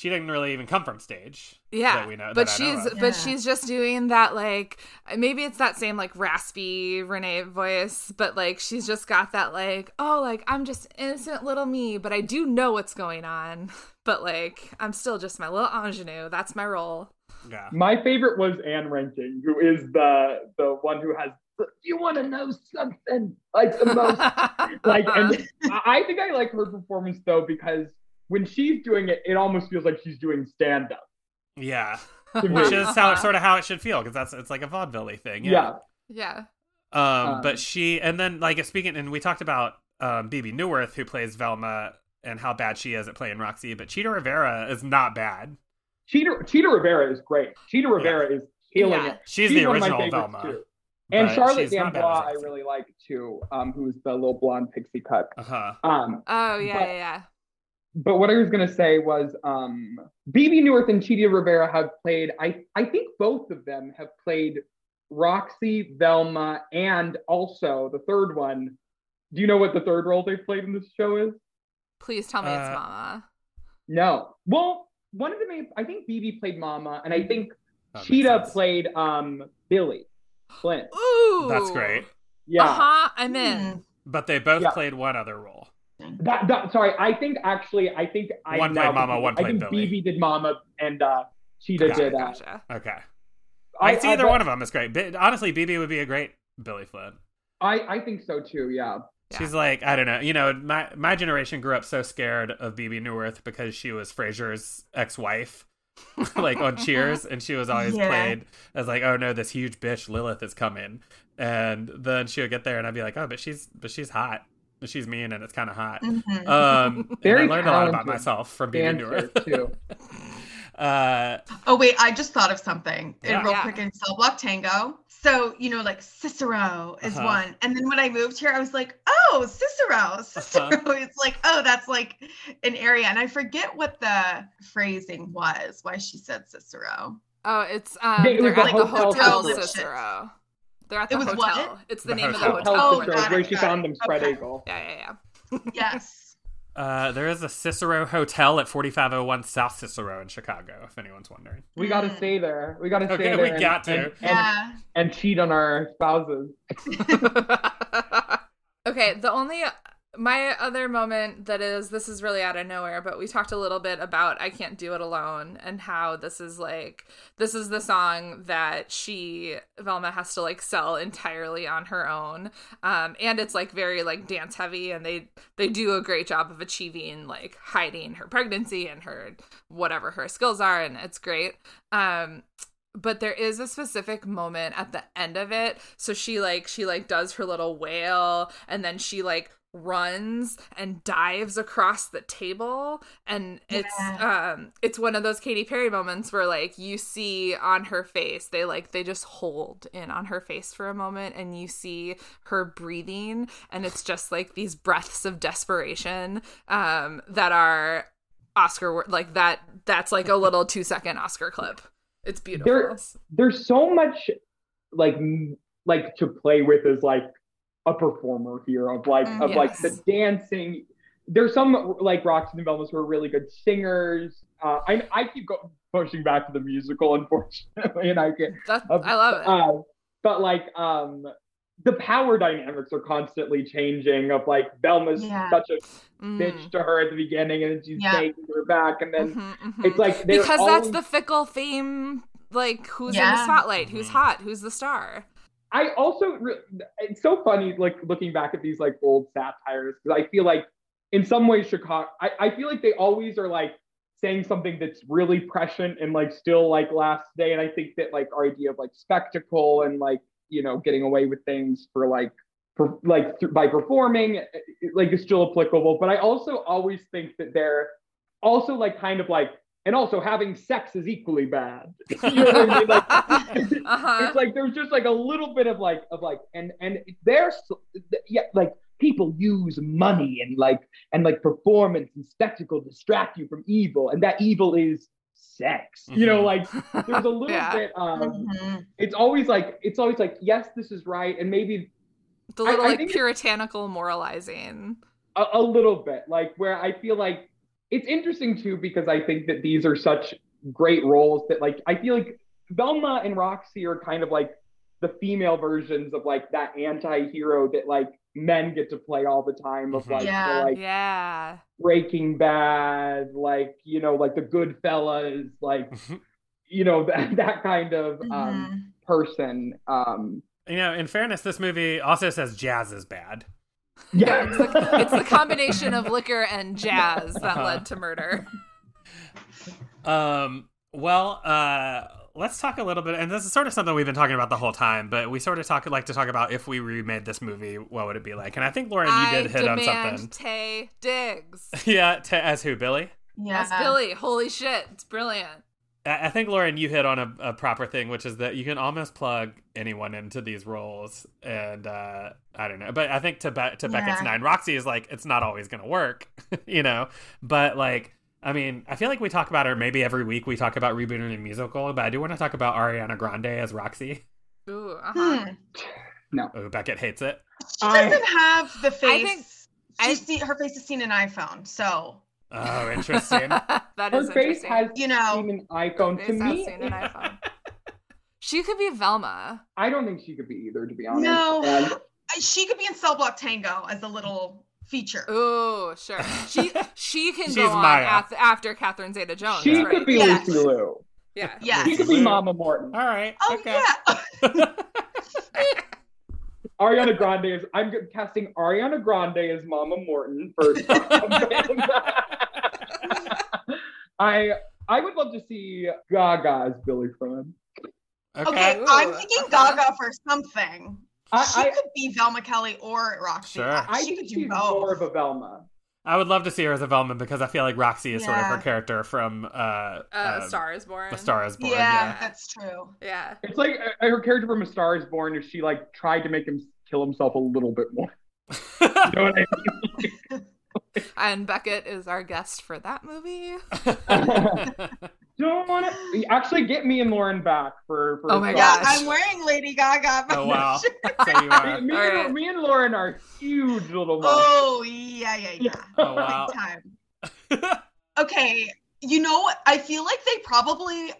she didn't really even come from stage. Yeah, that we know. but that I know she's but Yeah. she's just doing that like maybe it's that same like raspy Renee voice, but like she's just got that like oh like I'm just innocent little me, but I do know what's going on. But like I'm still just my little ingenue. That's my role. yeah. My favorite was Ann Reinking, who is the the one who has. the- You want to know something like the most like, and I I think I like her performance though because when she's doing it, it almost feels like she's doing stand up. Yeah. Which is how sort of how it should feel because that's it's like a vaudeville thing. yeah. yeah. Um, Um, but she and then like speaking and we talked about um Bebe Neuwirth who plays Velma and how bad she is at playing Roxie, but Chita Rivera is not bad. Chita Chita Rivera is great. Chita Rivera is killing Yeah. it. She's, the one of my original Velma. too. And but Charlotte she's not bad as Gamboa, I really like too, um, who's the little blonde pixie cut. Uh-huh. Um, Oh yeah But- yeah yeah. But what I was gonna say was, um, Bebe Neuwirth and Chita Rivera have played. I I think both of them have played Roxie, Velma, and also the third one. Do you know what the third role they've played in this show is? Please tell me it's Uh, Mama. No. Well, one of them, may- I think Bebe played Mama, and I think That Chita played um Billy Flynn. Ooh, That's great. Yeah. Uh huh. I'm in. Mm. But they both Yeah. played one other role. That, that sorry, I think actually I think I One now played Mama, confused. one I played think Billy. Bebe did Mama and uh Chita Gotcha, did uh, Gotcha. Okay. I, see either but one of them is great. But honestly, Bebe would be a great Billy Flynn. I I think so too. Yeah. Yeah. She's like, I don't know. You know, my my generation grew up so scared of Bebe Neuwirth because she was Frasier's ex-wife, like on Cheers, and she was always Yeah. played as like, oh no, this huge bitch Lilith is coming, and then she would get there, and I'd be like, oh, but she's but she's hot, she's mean, and it's kind of hot. Mhm. Um, and Very I learned a lot about myself from Bebe Dancer Neuwirth. too. uh, Oh wait, I just thought of something Yeah. real Yeah. quick in Cell Block Tango. So you know, like Cicero is Uh-huh. one, and then when I moved here, I was like, oh, Cicero, Cicero. Uh-huh. It's like, oh, that's like an area, and I forget what the phrasing was. Why she said Cicero. Oh, it's um, It was they're the at the hotel hotel Cicero. Cicero. They're at It the was what? It's the, The name hotel. of the Hotel hotel. Oh, Cicero, where it, she found it. them spread Okay. eagle. Yeah, yeah, yeah. Yes. uh, there is a Cicero Hotel at 4501 South Cicero in Chicago, if anyone's wondering. We got to Mm. stay there. We got to stay Okay, there. we and- got to. and, and, Yeah. and cheat on our spouses. okay, the only my other moment that is this is really out of nowhere, but we talked a little bit about I can't do it alone and how this is like this is the song that she Velma has to like sell entirely on her own. Um and it's like very like dance heavy and they they do a great job of achieving like hiding her pregnancy and her whatever her skills are and it's great. Um but there is a specific moment at the end of it so she like she like does her little wail and then she like runs and dives across the table and it's um it's one of those Katy Perry moments where like you see on her face they like they just hold in on her face for a moment and you see her breathing and it's just like these breaths of desperation um that are Oscar like that that's like a little 2 second Oscar clip. It's beautiful. There- There's so much like like to play with as like a performer here of like of like the dancing. There's some like Roxie and Velmas who are really good singers. Uh, I I keep go- pushing back to the musical, unfortunately, and I get That, of- I love it. Uh, but like um the power dynamics are constantly changing of like Velma's Yeah. such a Mm. bitch to her at the beginning and then she's Yeah. taking her back and then Mhm, mhm. it's like they're because that's the fickle theme like who's in the spotlight who's Mhm. hot who's the star I also it's so funny like looking back at these like old satires because I feel like in some ways Chicago I, I feel like they always are like saying something that's really prescient and like still like last day and I think that like our idea of like spectacle and like you know getting away with things for like for like th- by performing like is still applicable but I also always think that they're also like kind of like and also having sex is equally bad you know what I mean like uh-huh it's like there's just like a little bit of like of like and and there's yeah like people use money and like and like performance and spectacle distract you from evil and that evil is sex you know Mhm. like there's a little Yeah. bit um Mhm. it's always like it's always like yes this is right and maybe the I- little I like think it- puritanical moralizing a, a little bit like where i feel like it's interesting too because I think that these are such great roles that like I feel like Velma and Roxy are kind of like the female versions of like that anti-hero that like men get to play all the time of Mhm. like Yeah. the, like yeah. Breaking Bad, like you know, like the good fellas like you know that that kind of um, Mhm. person. Um, You know, in fairness, this movie also says jazz is bad. Yeah, It's the, it's the combination of liquor and jazz that Uh-huh. led to murder. Um, well, uh, let's talk a little bit, and this is sort of something we've been talking about the whole time, but we sort of talk like to talk about if we remade this movie, what would it be like? And I think Lauren, you I did hit on demand something. Taye Diggs. yeah, to, as who, Billy? Yeah. That's Billy. Holy shit. It's brilliant. I I think Lauren, you hit on a, a proper thing, which is that you can almost plug anyone into these roles, and uh, I don't know, but I think to Be- to Beckett's Yeah. nine, Roxie is like it's not always going to work, you know. But like, I mean, I feel like we talk about her maybe every week. We talk about rebooting a musical, but I do want to talk about Ariana Grande as Roxie. Ooh, uh-huh. Hmm. Oh, Beckett hates it. She doesn't have the face. think- she's I- seen, her face is seen in iPhone, so Oh, interesting. that her is face interesting. has You know. seen an iPhone. Face To has me, seen an iPhone. She could be Velma. I don't think she could be either, to be honest. Um, no. And she could be in Cell Block Tango as a little feature. Ooh, sure. She she can go on Maya. after, after Catherine Zeta Jones. she right? could be Yes. Lucy Liu. Yeah. Yeah. She could be Mama Morton. All right. Oh okay. yeah. Ariana Grande is. I'm casting Ariana Grande as Mama Morton first. I I would love to see Gaga as Billy Crumb. Okay. Okay, I'm thinking okay. Gaga for something. I she I, could be Velma Kelly or Roxie. Sure. I she think could do she's both. more of a Velma. I would love to see her as a Velma because I feel like Roxie is sort of her character from uh, Uh, uh, A Star is Born. The Star is Born. yeah, Yeah. that's true. Yeah. It's like uh, her character from A Star Is Born. If she like tried to make him kill himself a little bit more. You know what I mean? And Beckett is our guest for that movie. Don't want to actually get me and Lauren back for. for Oh my a Gosh. I'm wearing Lady Gaga. oh wow. so you Me, are. me, All and, right. me and Lauren are huge little monsters. Oh yeah, yeah, yeah. Oh wow. Big time. Okay, you know, I feel like they probably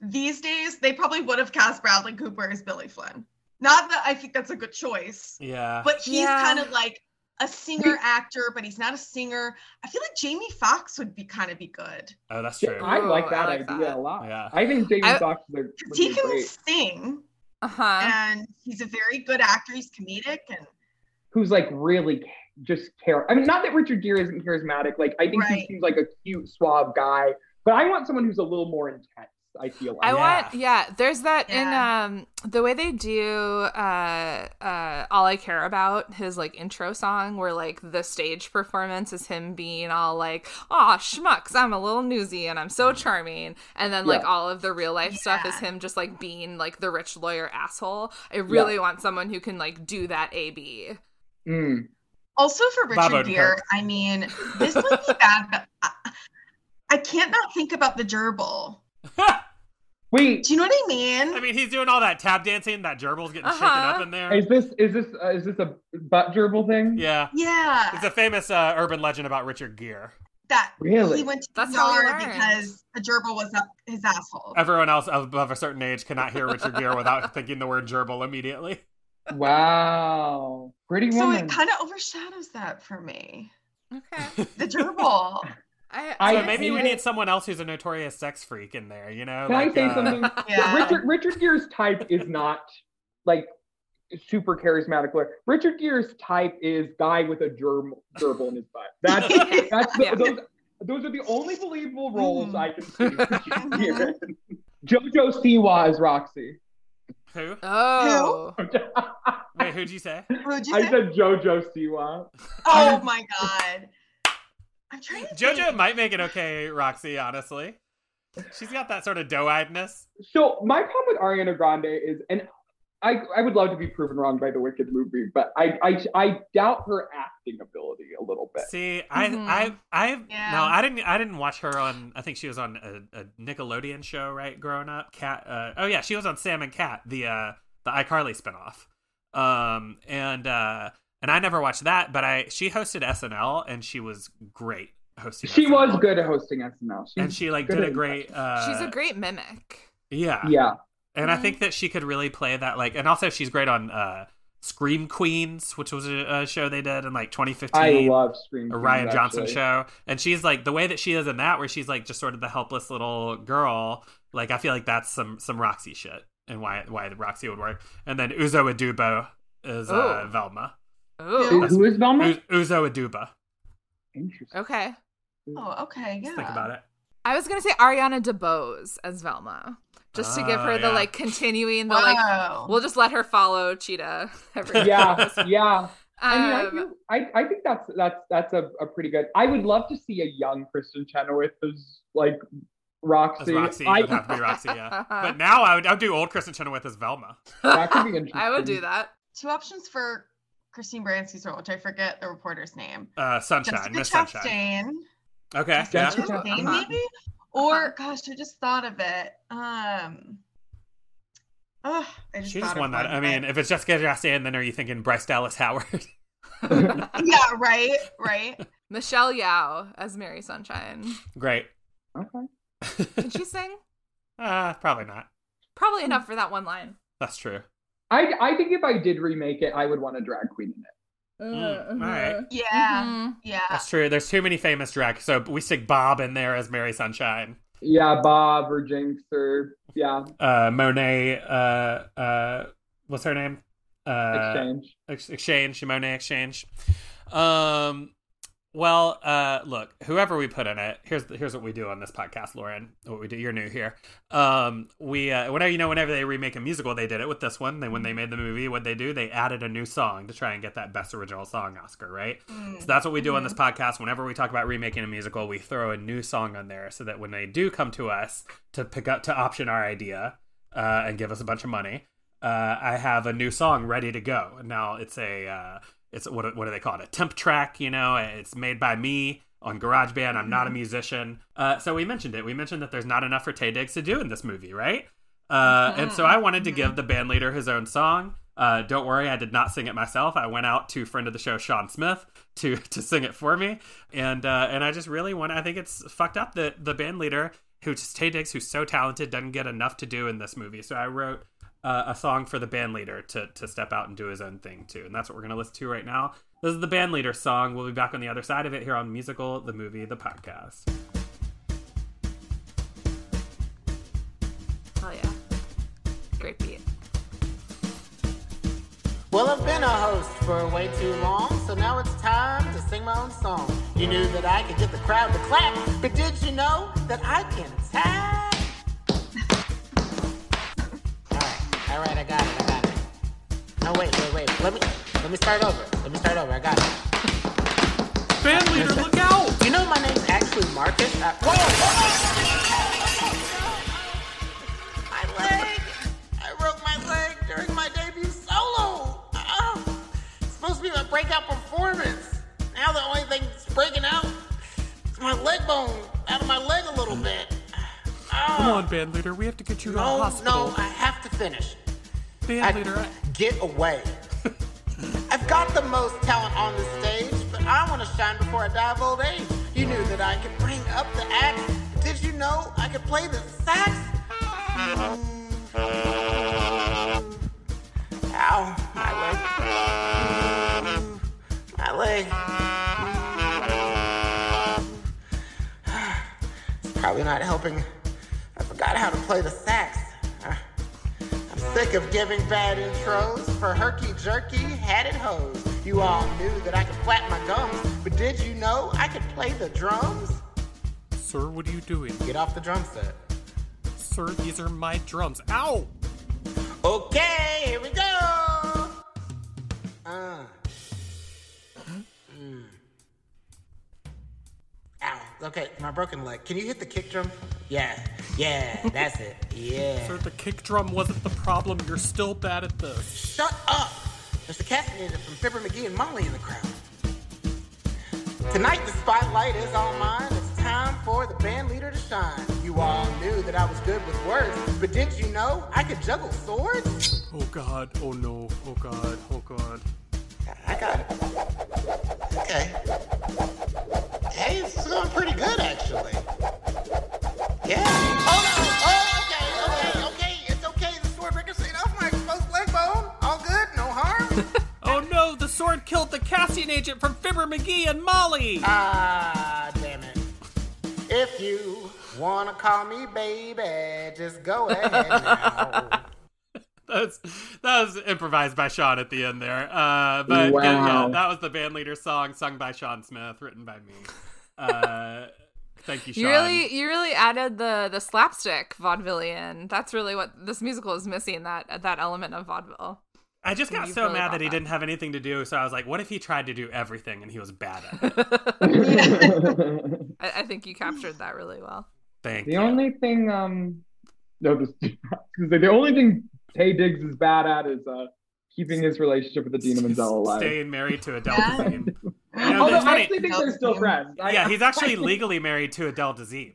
these days they probably would have cast Bradley Cooper as Billy Flynn. Not that I think that's a good choice, yeah. but he's Yeah. kind of like a singer actor, but he's not a singer. I feel like Jamie Foxx would be kind of be good oh, that's true. I like that I like idea that. a lot. Yeah. I think Jamie I- Foxx is would he can great. sing Uh huh. and he's a very good actor. He's comedic and Who's like really just care. I mean, not that Richard Gere isn't charismatic. Like I think he seems like a cute, suave guy. But I want someone who's a little more intense. I feel like. I Yeah. want yeah, there's that in um the way they do uh uh all I care about his like intro song where like the stage performance is him being all like aw schmucks I'm a little newsy and I'm so charming and then like Yeah. all of the real life stuff is him just like being like the rich lawyer asshole. I really want someone who can like do that A B. Mm. Also for Bob Richard Gere, Odenkirk. I mean, this would be bad, but I, I can't not think about the gerbil. Wait, Do you know what I mean? I mean, he's doing all that tap dancing. That gerbil's getting shaken Uh-huh. up in there. is this is this uh, is this a butt gerbil thing? Yeah. yeah, It's a famous uh, urban legend about Richard Gere. that Really? he went to That's the how we yard learned. because a gerbil was up his asshole. Everyone else above a certain age cannot hear Richard Gere without thinking the word gerbil immediately. Wow. Pretty so it kind of overshadows that for me. Okay. The gerbil. I, I So I maybe we it. need someone else who's a notorious sex freak in there, you know? Can I say uh, something? Yeah. Richard Richard Gere's type is not like super charismatic. lawyer. Richard Gere's type is guy with a germ gerbil in his butt. That's that's the, Yeah. those those are the only believable roles Mhm. I can see. Richard Gere. Jojo Siwa as Roxie. Who? Oh. Wait, who'd you say? Who'd you I say? said Jojo Siwa. oh my god. I'm trying to JoJo think. might make it okay, Roxie, honestly. She's got that sort of doe eyedness. So my problem with Ariana Grande is, and I I would love to be proven wrong by the Wicked movie, but I I, I doubt her acting ability a little bit. See, I, Mhm. I, I, Yeah. no, I didn't, I didn't watch her on. I think she was on a, a Nickelodeon show, right? Growing up, Cat. Uh, oh yeah, she was on Sam and Cat, the uh, the iCarly spinoff. Um, and uh, and I never watched that, but I she hosted SNL and she was great hosting. She was good at hosting SNL. She's and she like did a great. Uh, She's a great mimic. yeah, Yeah. and I Mhm. think that she could really play that. Like, and also she's great on uh, Scream Queens, which was a, a show they did in like 2015. I love Scream. a Ryan Queens, Johnson actually. show, and she's like the way that she is in that, where she's like just sort of the helpless little girl. Like I feel like that's some some Roxie shit, and why why Roxie would work. And then Uzo Aduba is uh, Oh. Velma. Ooh. Who- Who is Velma? U- Uzo Aduba. Interesting. Okay. Oh, okay, yeah. Let's think about it. I was gonna say Ariana DeBose as Velma, just to give Oh, her the like continuing the like. Wow. We'll just let her follow Chita. Every Yeah, yeah. I mean, I, Um, do, I, I think that's that's that's a, a pretty good. I would love to see a young Kristin Chenoweth as like As Roxie. Roxie, it I, would have to be Roxie, yeah. But now I would I would do old Kristin Chenoweth as Velma. that could be interesting. I would do that. Two options for Christine Baranski's role, which I forget the reporter's name. Uh, Sunshine, Miss Sunshine. Okay, yeah. Jessica Ooh, Chastain, uh-huh. maybe? Or Uh-huh. gosh, I just thought of it. Um oh, I just She thought just won that. one, I mean, if it's Jessica Chastain, then are you thinking Bryce Dallas Howard? yeah, right, right. Michelle Yeoh as Mary Sunshine. Great. Okay. Can she sing? Uh, probably not. Probably enough for that one line. That's true. I I think if I did remake it, I would want a drag queen in it. Mm, all right. Yeah, Mhm. yeah. That's true. There's too many famous drag. So we stick Bob in there as Mary Sunshine. Yeah, Bob or Jinkx or yeah, Uh, Monet. Uh, uh, what's her name? Uh, exchange. Ex- exchange. Monet X Change. Um. Well, uh, look, whoever we put in it, here's here's what we do on this podcast, Lauren. What we do, you're new here. Um, we uh, whenever you know, whenever they remake a musical, they did it with this one. They when they made the movie, what they do, they added a new song to try and get that best original song Oscar, right? Mm. So that's what we do on this podcast. Whenever we talk about remaking a musical, we throw a new song on there so that when they do come to us to pick up to option our idea uh, and give us a bunch of money, uh, I have a new song ready to go. Now it's a uh, it's what what do they call it? A temp track. You know, it's made by me on GarageBand. I'm not a musician, uh, so we mentioned it. We mentioned that there's not enough for Taye Diggs to do in this movie, right? Uh, and so I wanted to give the band leader his own song. Uh, don't worry, I did not sing it myself. I went out to friend of the show Sean Smith to to sing it for me, and uh, and I just really want. I think it's fucked up that the band leader, who's Taye Diggs, who's so talented, doesn't get enough to do in this movie. So I wrote uh, a song for the band leader to to step out and do his own thing too, and that's what we're gonna listen to right now. This is the band leader song. We'll be back on the other side of it here on musical, the movie, the podcast. Hell yeah. Great beat. Well, I've been a host for way too long, so now it's time to sing my own song. You knew that I could get the crowd to clap, but did you know that I can tap? All right, I got it, I got it. No, wait, wait, wait. Let me let me start over. Let me start over. I got it. Band leader, look out! You know my name's actually Marcus. Uh, whoa, whoa! My leg! I broke my leg during my debut solo. Oh, it's supposed to be my breakout performance. Now the only thing that's breaking out is my leg bone out of my leg a little bit. Oh, Come on, band leader, we have to get you to the no, hospital. no, I have to finish. Band I- leader, I- Get away. I've got the most talent on the stage, but I want to shine before I die of old age. You knew that I could bring up the axe. Did you know I could play the sax? Ow, my leg. My leg. It's probably not helping. I forgot how to play the sax. Sick of giving bad intros for herky jerky hatted hoes. You all knew that I could flap my gums, but did you know I could play the drums? sir, what are you doing? Get off the drum set. Sir, these are my drums. Ow! Okay, here we go. Uh. Mm. Okay, my broken leg. Can you hit the kick drum? Yeah, yeah, that's it. Yeah. Sir, the kick drum wasn't the problem. You're still bad at this. Shut up! There's the caffeinated from Fibber McGee and Molly in the crowd. Tonight the spotlight is all mine. It's time for the band leader to shine. You all knew that I was good with words, but did you know I could juggle swords? Oh god, oh no, oh god, oh god. I got it. Okay. Hey, it's going pretty good actually. Yeah. Oh no. Oh, okay, okay, okay. It's okay. The sword ricocheted off my exposed leg bone. All good. No harm. Oh no, the sword killed the Cassian agent from Fibber McGee and Molly. Ah, damn it. If you wanna call me baby, just go ahead now. That's that was improvised by Sean at the end there. Uh, but Wow. yeah, that was the band leader song sung by Sean Smith, written by me. Uh, thank you, Sean. You really, you really added the the slapstick vaudevillian. That's really what this musical is missing. That that element of vaudeville. I just got so really mad that he that. didn't have anything to do. So I was like, what if he tried to do everything and he was bad at it? I, I think you captured that really well. Thank The you. only thing, um, no, this, the only thing Taye Diggs is bad at is uh, keeping his relationship with Adina Menzel alive. Staying married to Adele Yeah. Dazeem. You know, Although I actually think they're still friends. I- Yeah, he's actually legally married to Adele Dazeem.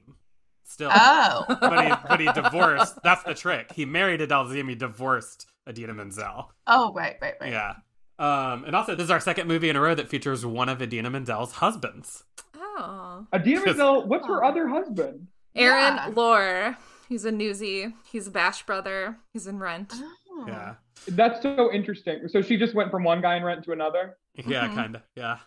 Still. Oh. but he but he divorced. That's the trick. He married Adele Dazeem. He divorced Adina Menzel. Oh, right, right, right. Yeah. Um, and also, this is our second movie in a row that features one of Adina Menzel's husbands. Oh, Adina Menzel, what's her other husband? Aaron Yeah. Lohr. He's a newsie. He's a Bash brother. He's in Rent. Oh. Yeah. That's so interesting. So she just went from one guy in Rent to another. Yeah, Mhm. kind of. Yeah.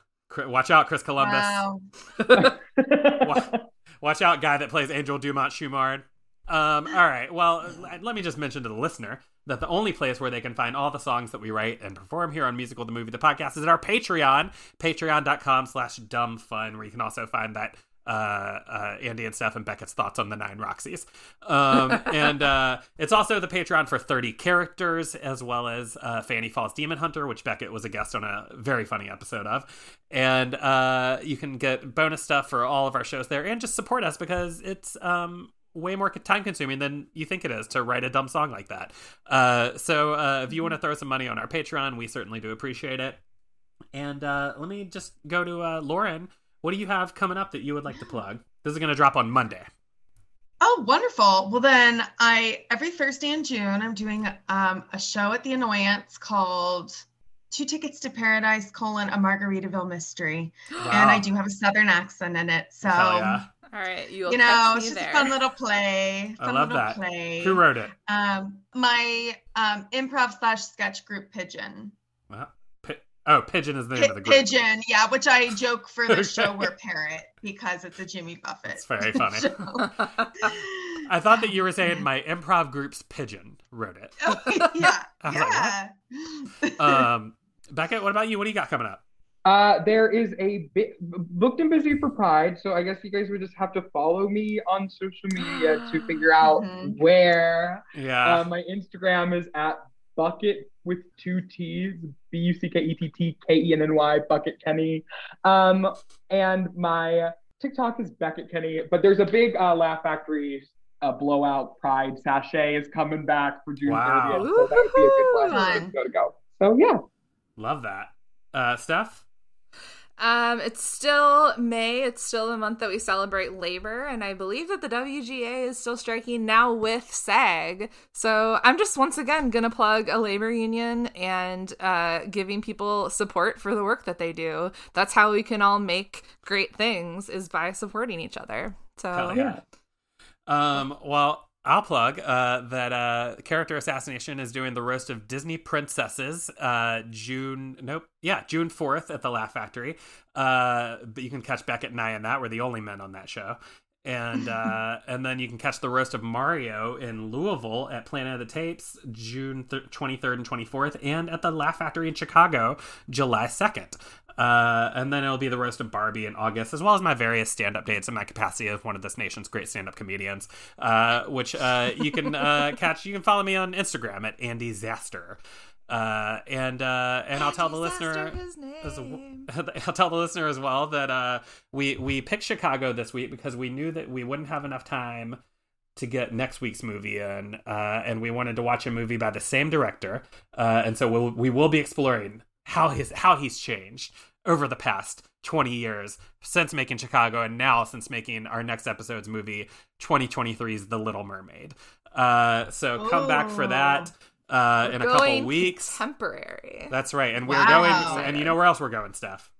Watch out, Chris Columbus. Wow. Wa- Watch out, guy that plays Angel Dumott Schunard. Um, all right. Well, let me just mention to the listener that the only place where they can find all the songs that we write and perform here on Musical the Movie the Podcast is at our Patreon, patreon.com slash dumb fun, where you can also find that uh, uh, Andy and Steph and Beckett's thoughts on the nine Roxies. Um, and uh, it's also the Patreon for 30 characters, as well as uh, Fanny Falls Demon Hunter, which Beckett was a guest on a very funny episode of. And uh, you can get bonus stuff for all of our shows there and just support us because it's um, way more time consuming than you think it is to write a dumb song like that. Uh, so uh, if you want to throw some money on our Patreon, we certainly do appreciate it. And uh, let me just go to uh, Lauren. What do you have coming up that you would like to plug? This is going to drop on Monday. Oh, wonderful. Well, then I every Thursday in June I'm doing um, a show at the Annoyance called Two Tickets to Paradise: colon a Margaritaville Mystery, and I do have a Southern accent in it. So Hell yeah. All right, you'll you know, it's just there. a fun little play. I love little that. play. Who wrote it? Um, my um, improv slash sketch group Pigeon. Pi- oh, Pigeon is the name of the group. Pigeon, yeah, which I joke for the show Okay. we're parrot because it's a Jimmy Buffett. It's very funny. I thought that you were saying my improv group's Pigeon wrote it. Oh, yeah, I like, yeah. Um, Beckett, what about you? What do you got coming up? Uh, there is a bit booked and busy for Pride, so I guess you guys would just have to follow me on social media to figure out Mhm. where. Yeah. Uh, my Instagram is at Beckett with two T's, B U C K E T T K E N N Y, Beckett Kenny. Um, and my TikTok is Beckett Kenny, but there's a big uh, Laugh Factory uh, blowout Pride sachet is coming back for June Wow. 30th, so that would be a good Fun. place to go to go. So yeah. Love that. Uh, Steph? Um, it's still May. It's still the month that we celebrate labor, and I believe that the WGA is still striking now with SAG. So I'm just once again gonna plug a labor union and uh, giving people support for the work that they do. That's how we can all make great things is by supporting each other. So Hell yeah. Um, well, I'll plug uh, that uh, Character Assassination is doing the roast of Disney princesses uh, June, nope, yeah, June 4th at the Laugh Factory. Uh, but you can catch Beckett and I in that. We're the only men on that show. And uh, and then you can catch the roast of Mario in Louisville at Planet of the Tapes June th- 23rd and 24th, and at the Laugh Factory in Chicago July 2nd. Uh, and then it'll be the roast of Barbie in August, as well as my various stand-up dates in my capacity of one of this nation's great stand-up comedians, uh, which uh, you can uh, catch. You can follow me on Instagram at Andy Zaster. Uh, and uh, and I'll tell the listener His as I'll tell the listener as well that uh, we we picked Chicago this week because we knew that we wouldn't have enough time to get next week's movie in, uh, and we wanted to watch a movie by the same director, uh, and so we'll, we will be exploring how his how he's changed over the past 20 years since making Chicago and now since making our next episode's movie 2023's The Little Mermaid. Uh, so come back for that uh, in a couple weeks. Temporary. That's right, and we're Wow. going, and you know where else we're going, Steph?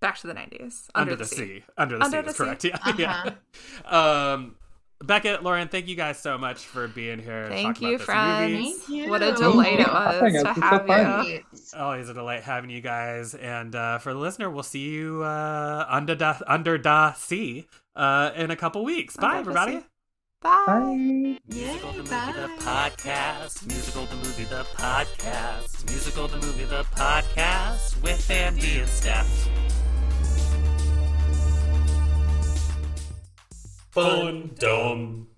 Back to the 90s. Under, the, sea. Under the Under sea the is Sea. correct. Yeah. Uh-huh. yeah. Um, Beckett, Lauren, thank you guys so much for being here. Thank you, about this friends. Thank you. What a delight it was Having to It's so have fun. you. Always a delight having you guys. And uh, for the listener, we'll see you uh, under da, under da sea uh, in a couple weeks. Bye, Under the everybody. Sea. Bye. Bye. Musical the movie the podcast. Musical the movie the podcast. Musical the movie the podcast with Andy and Steph. Fun dumb.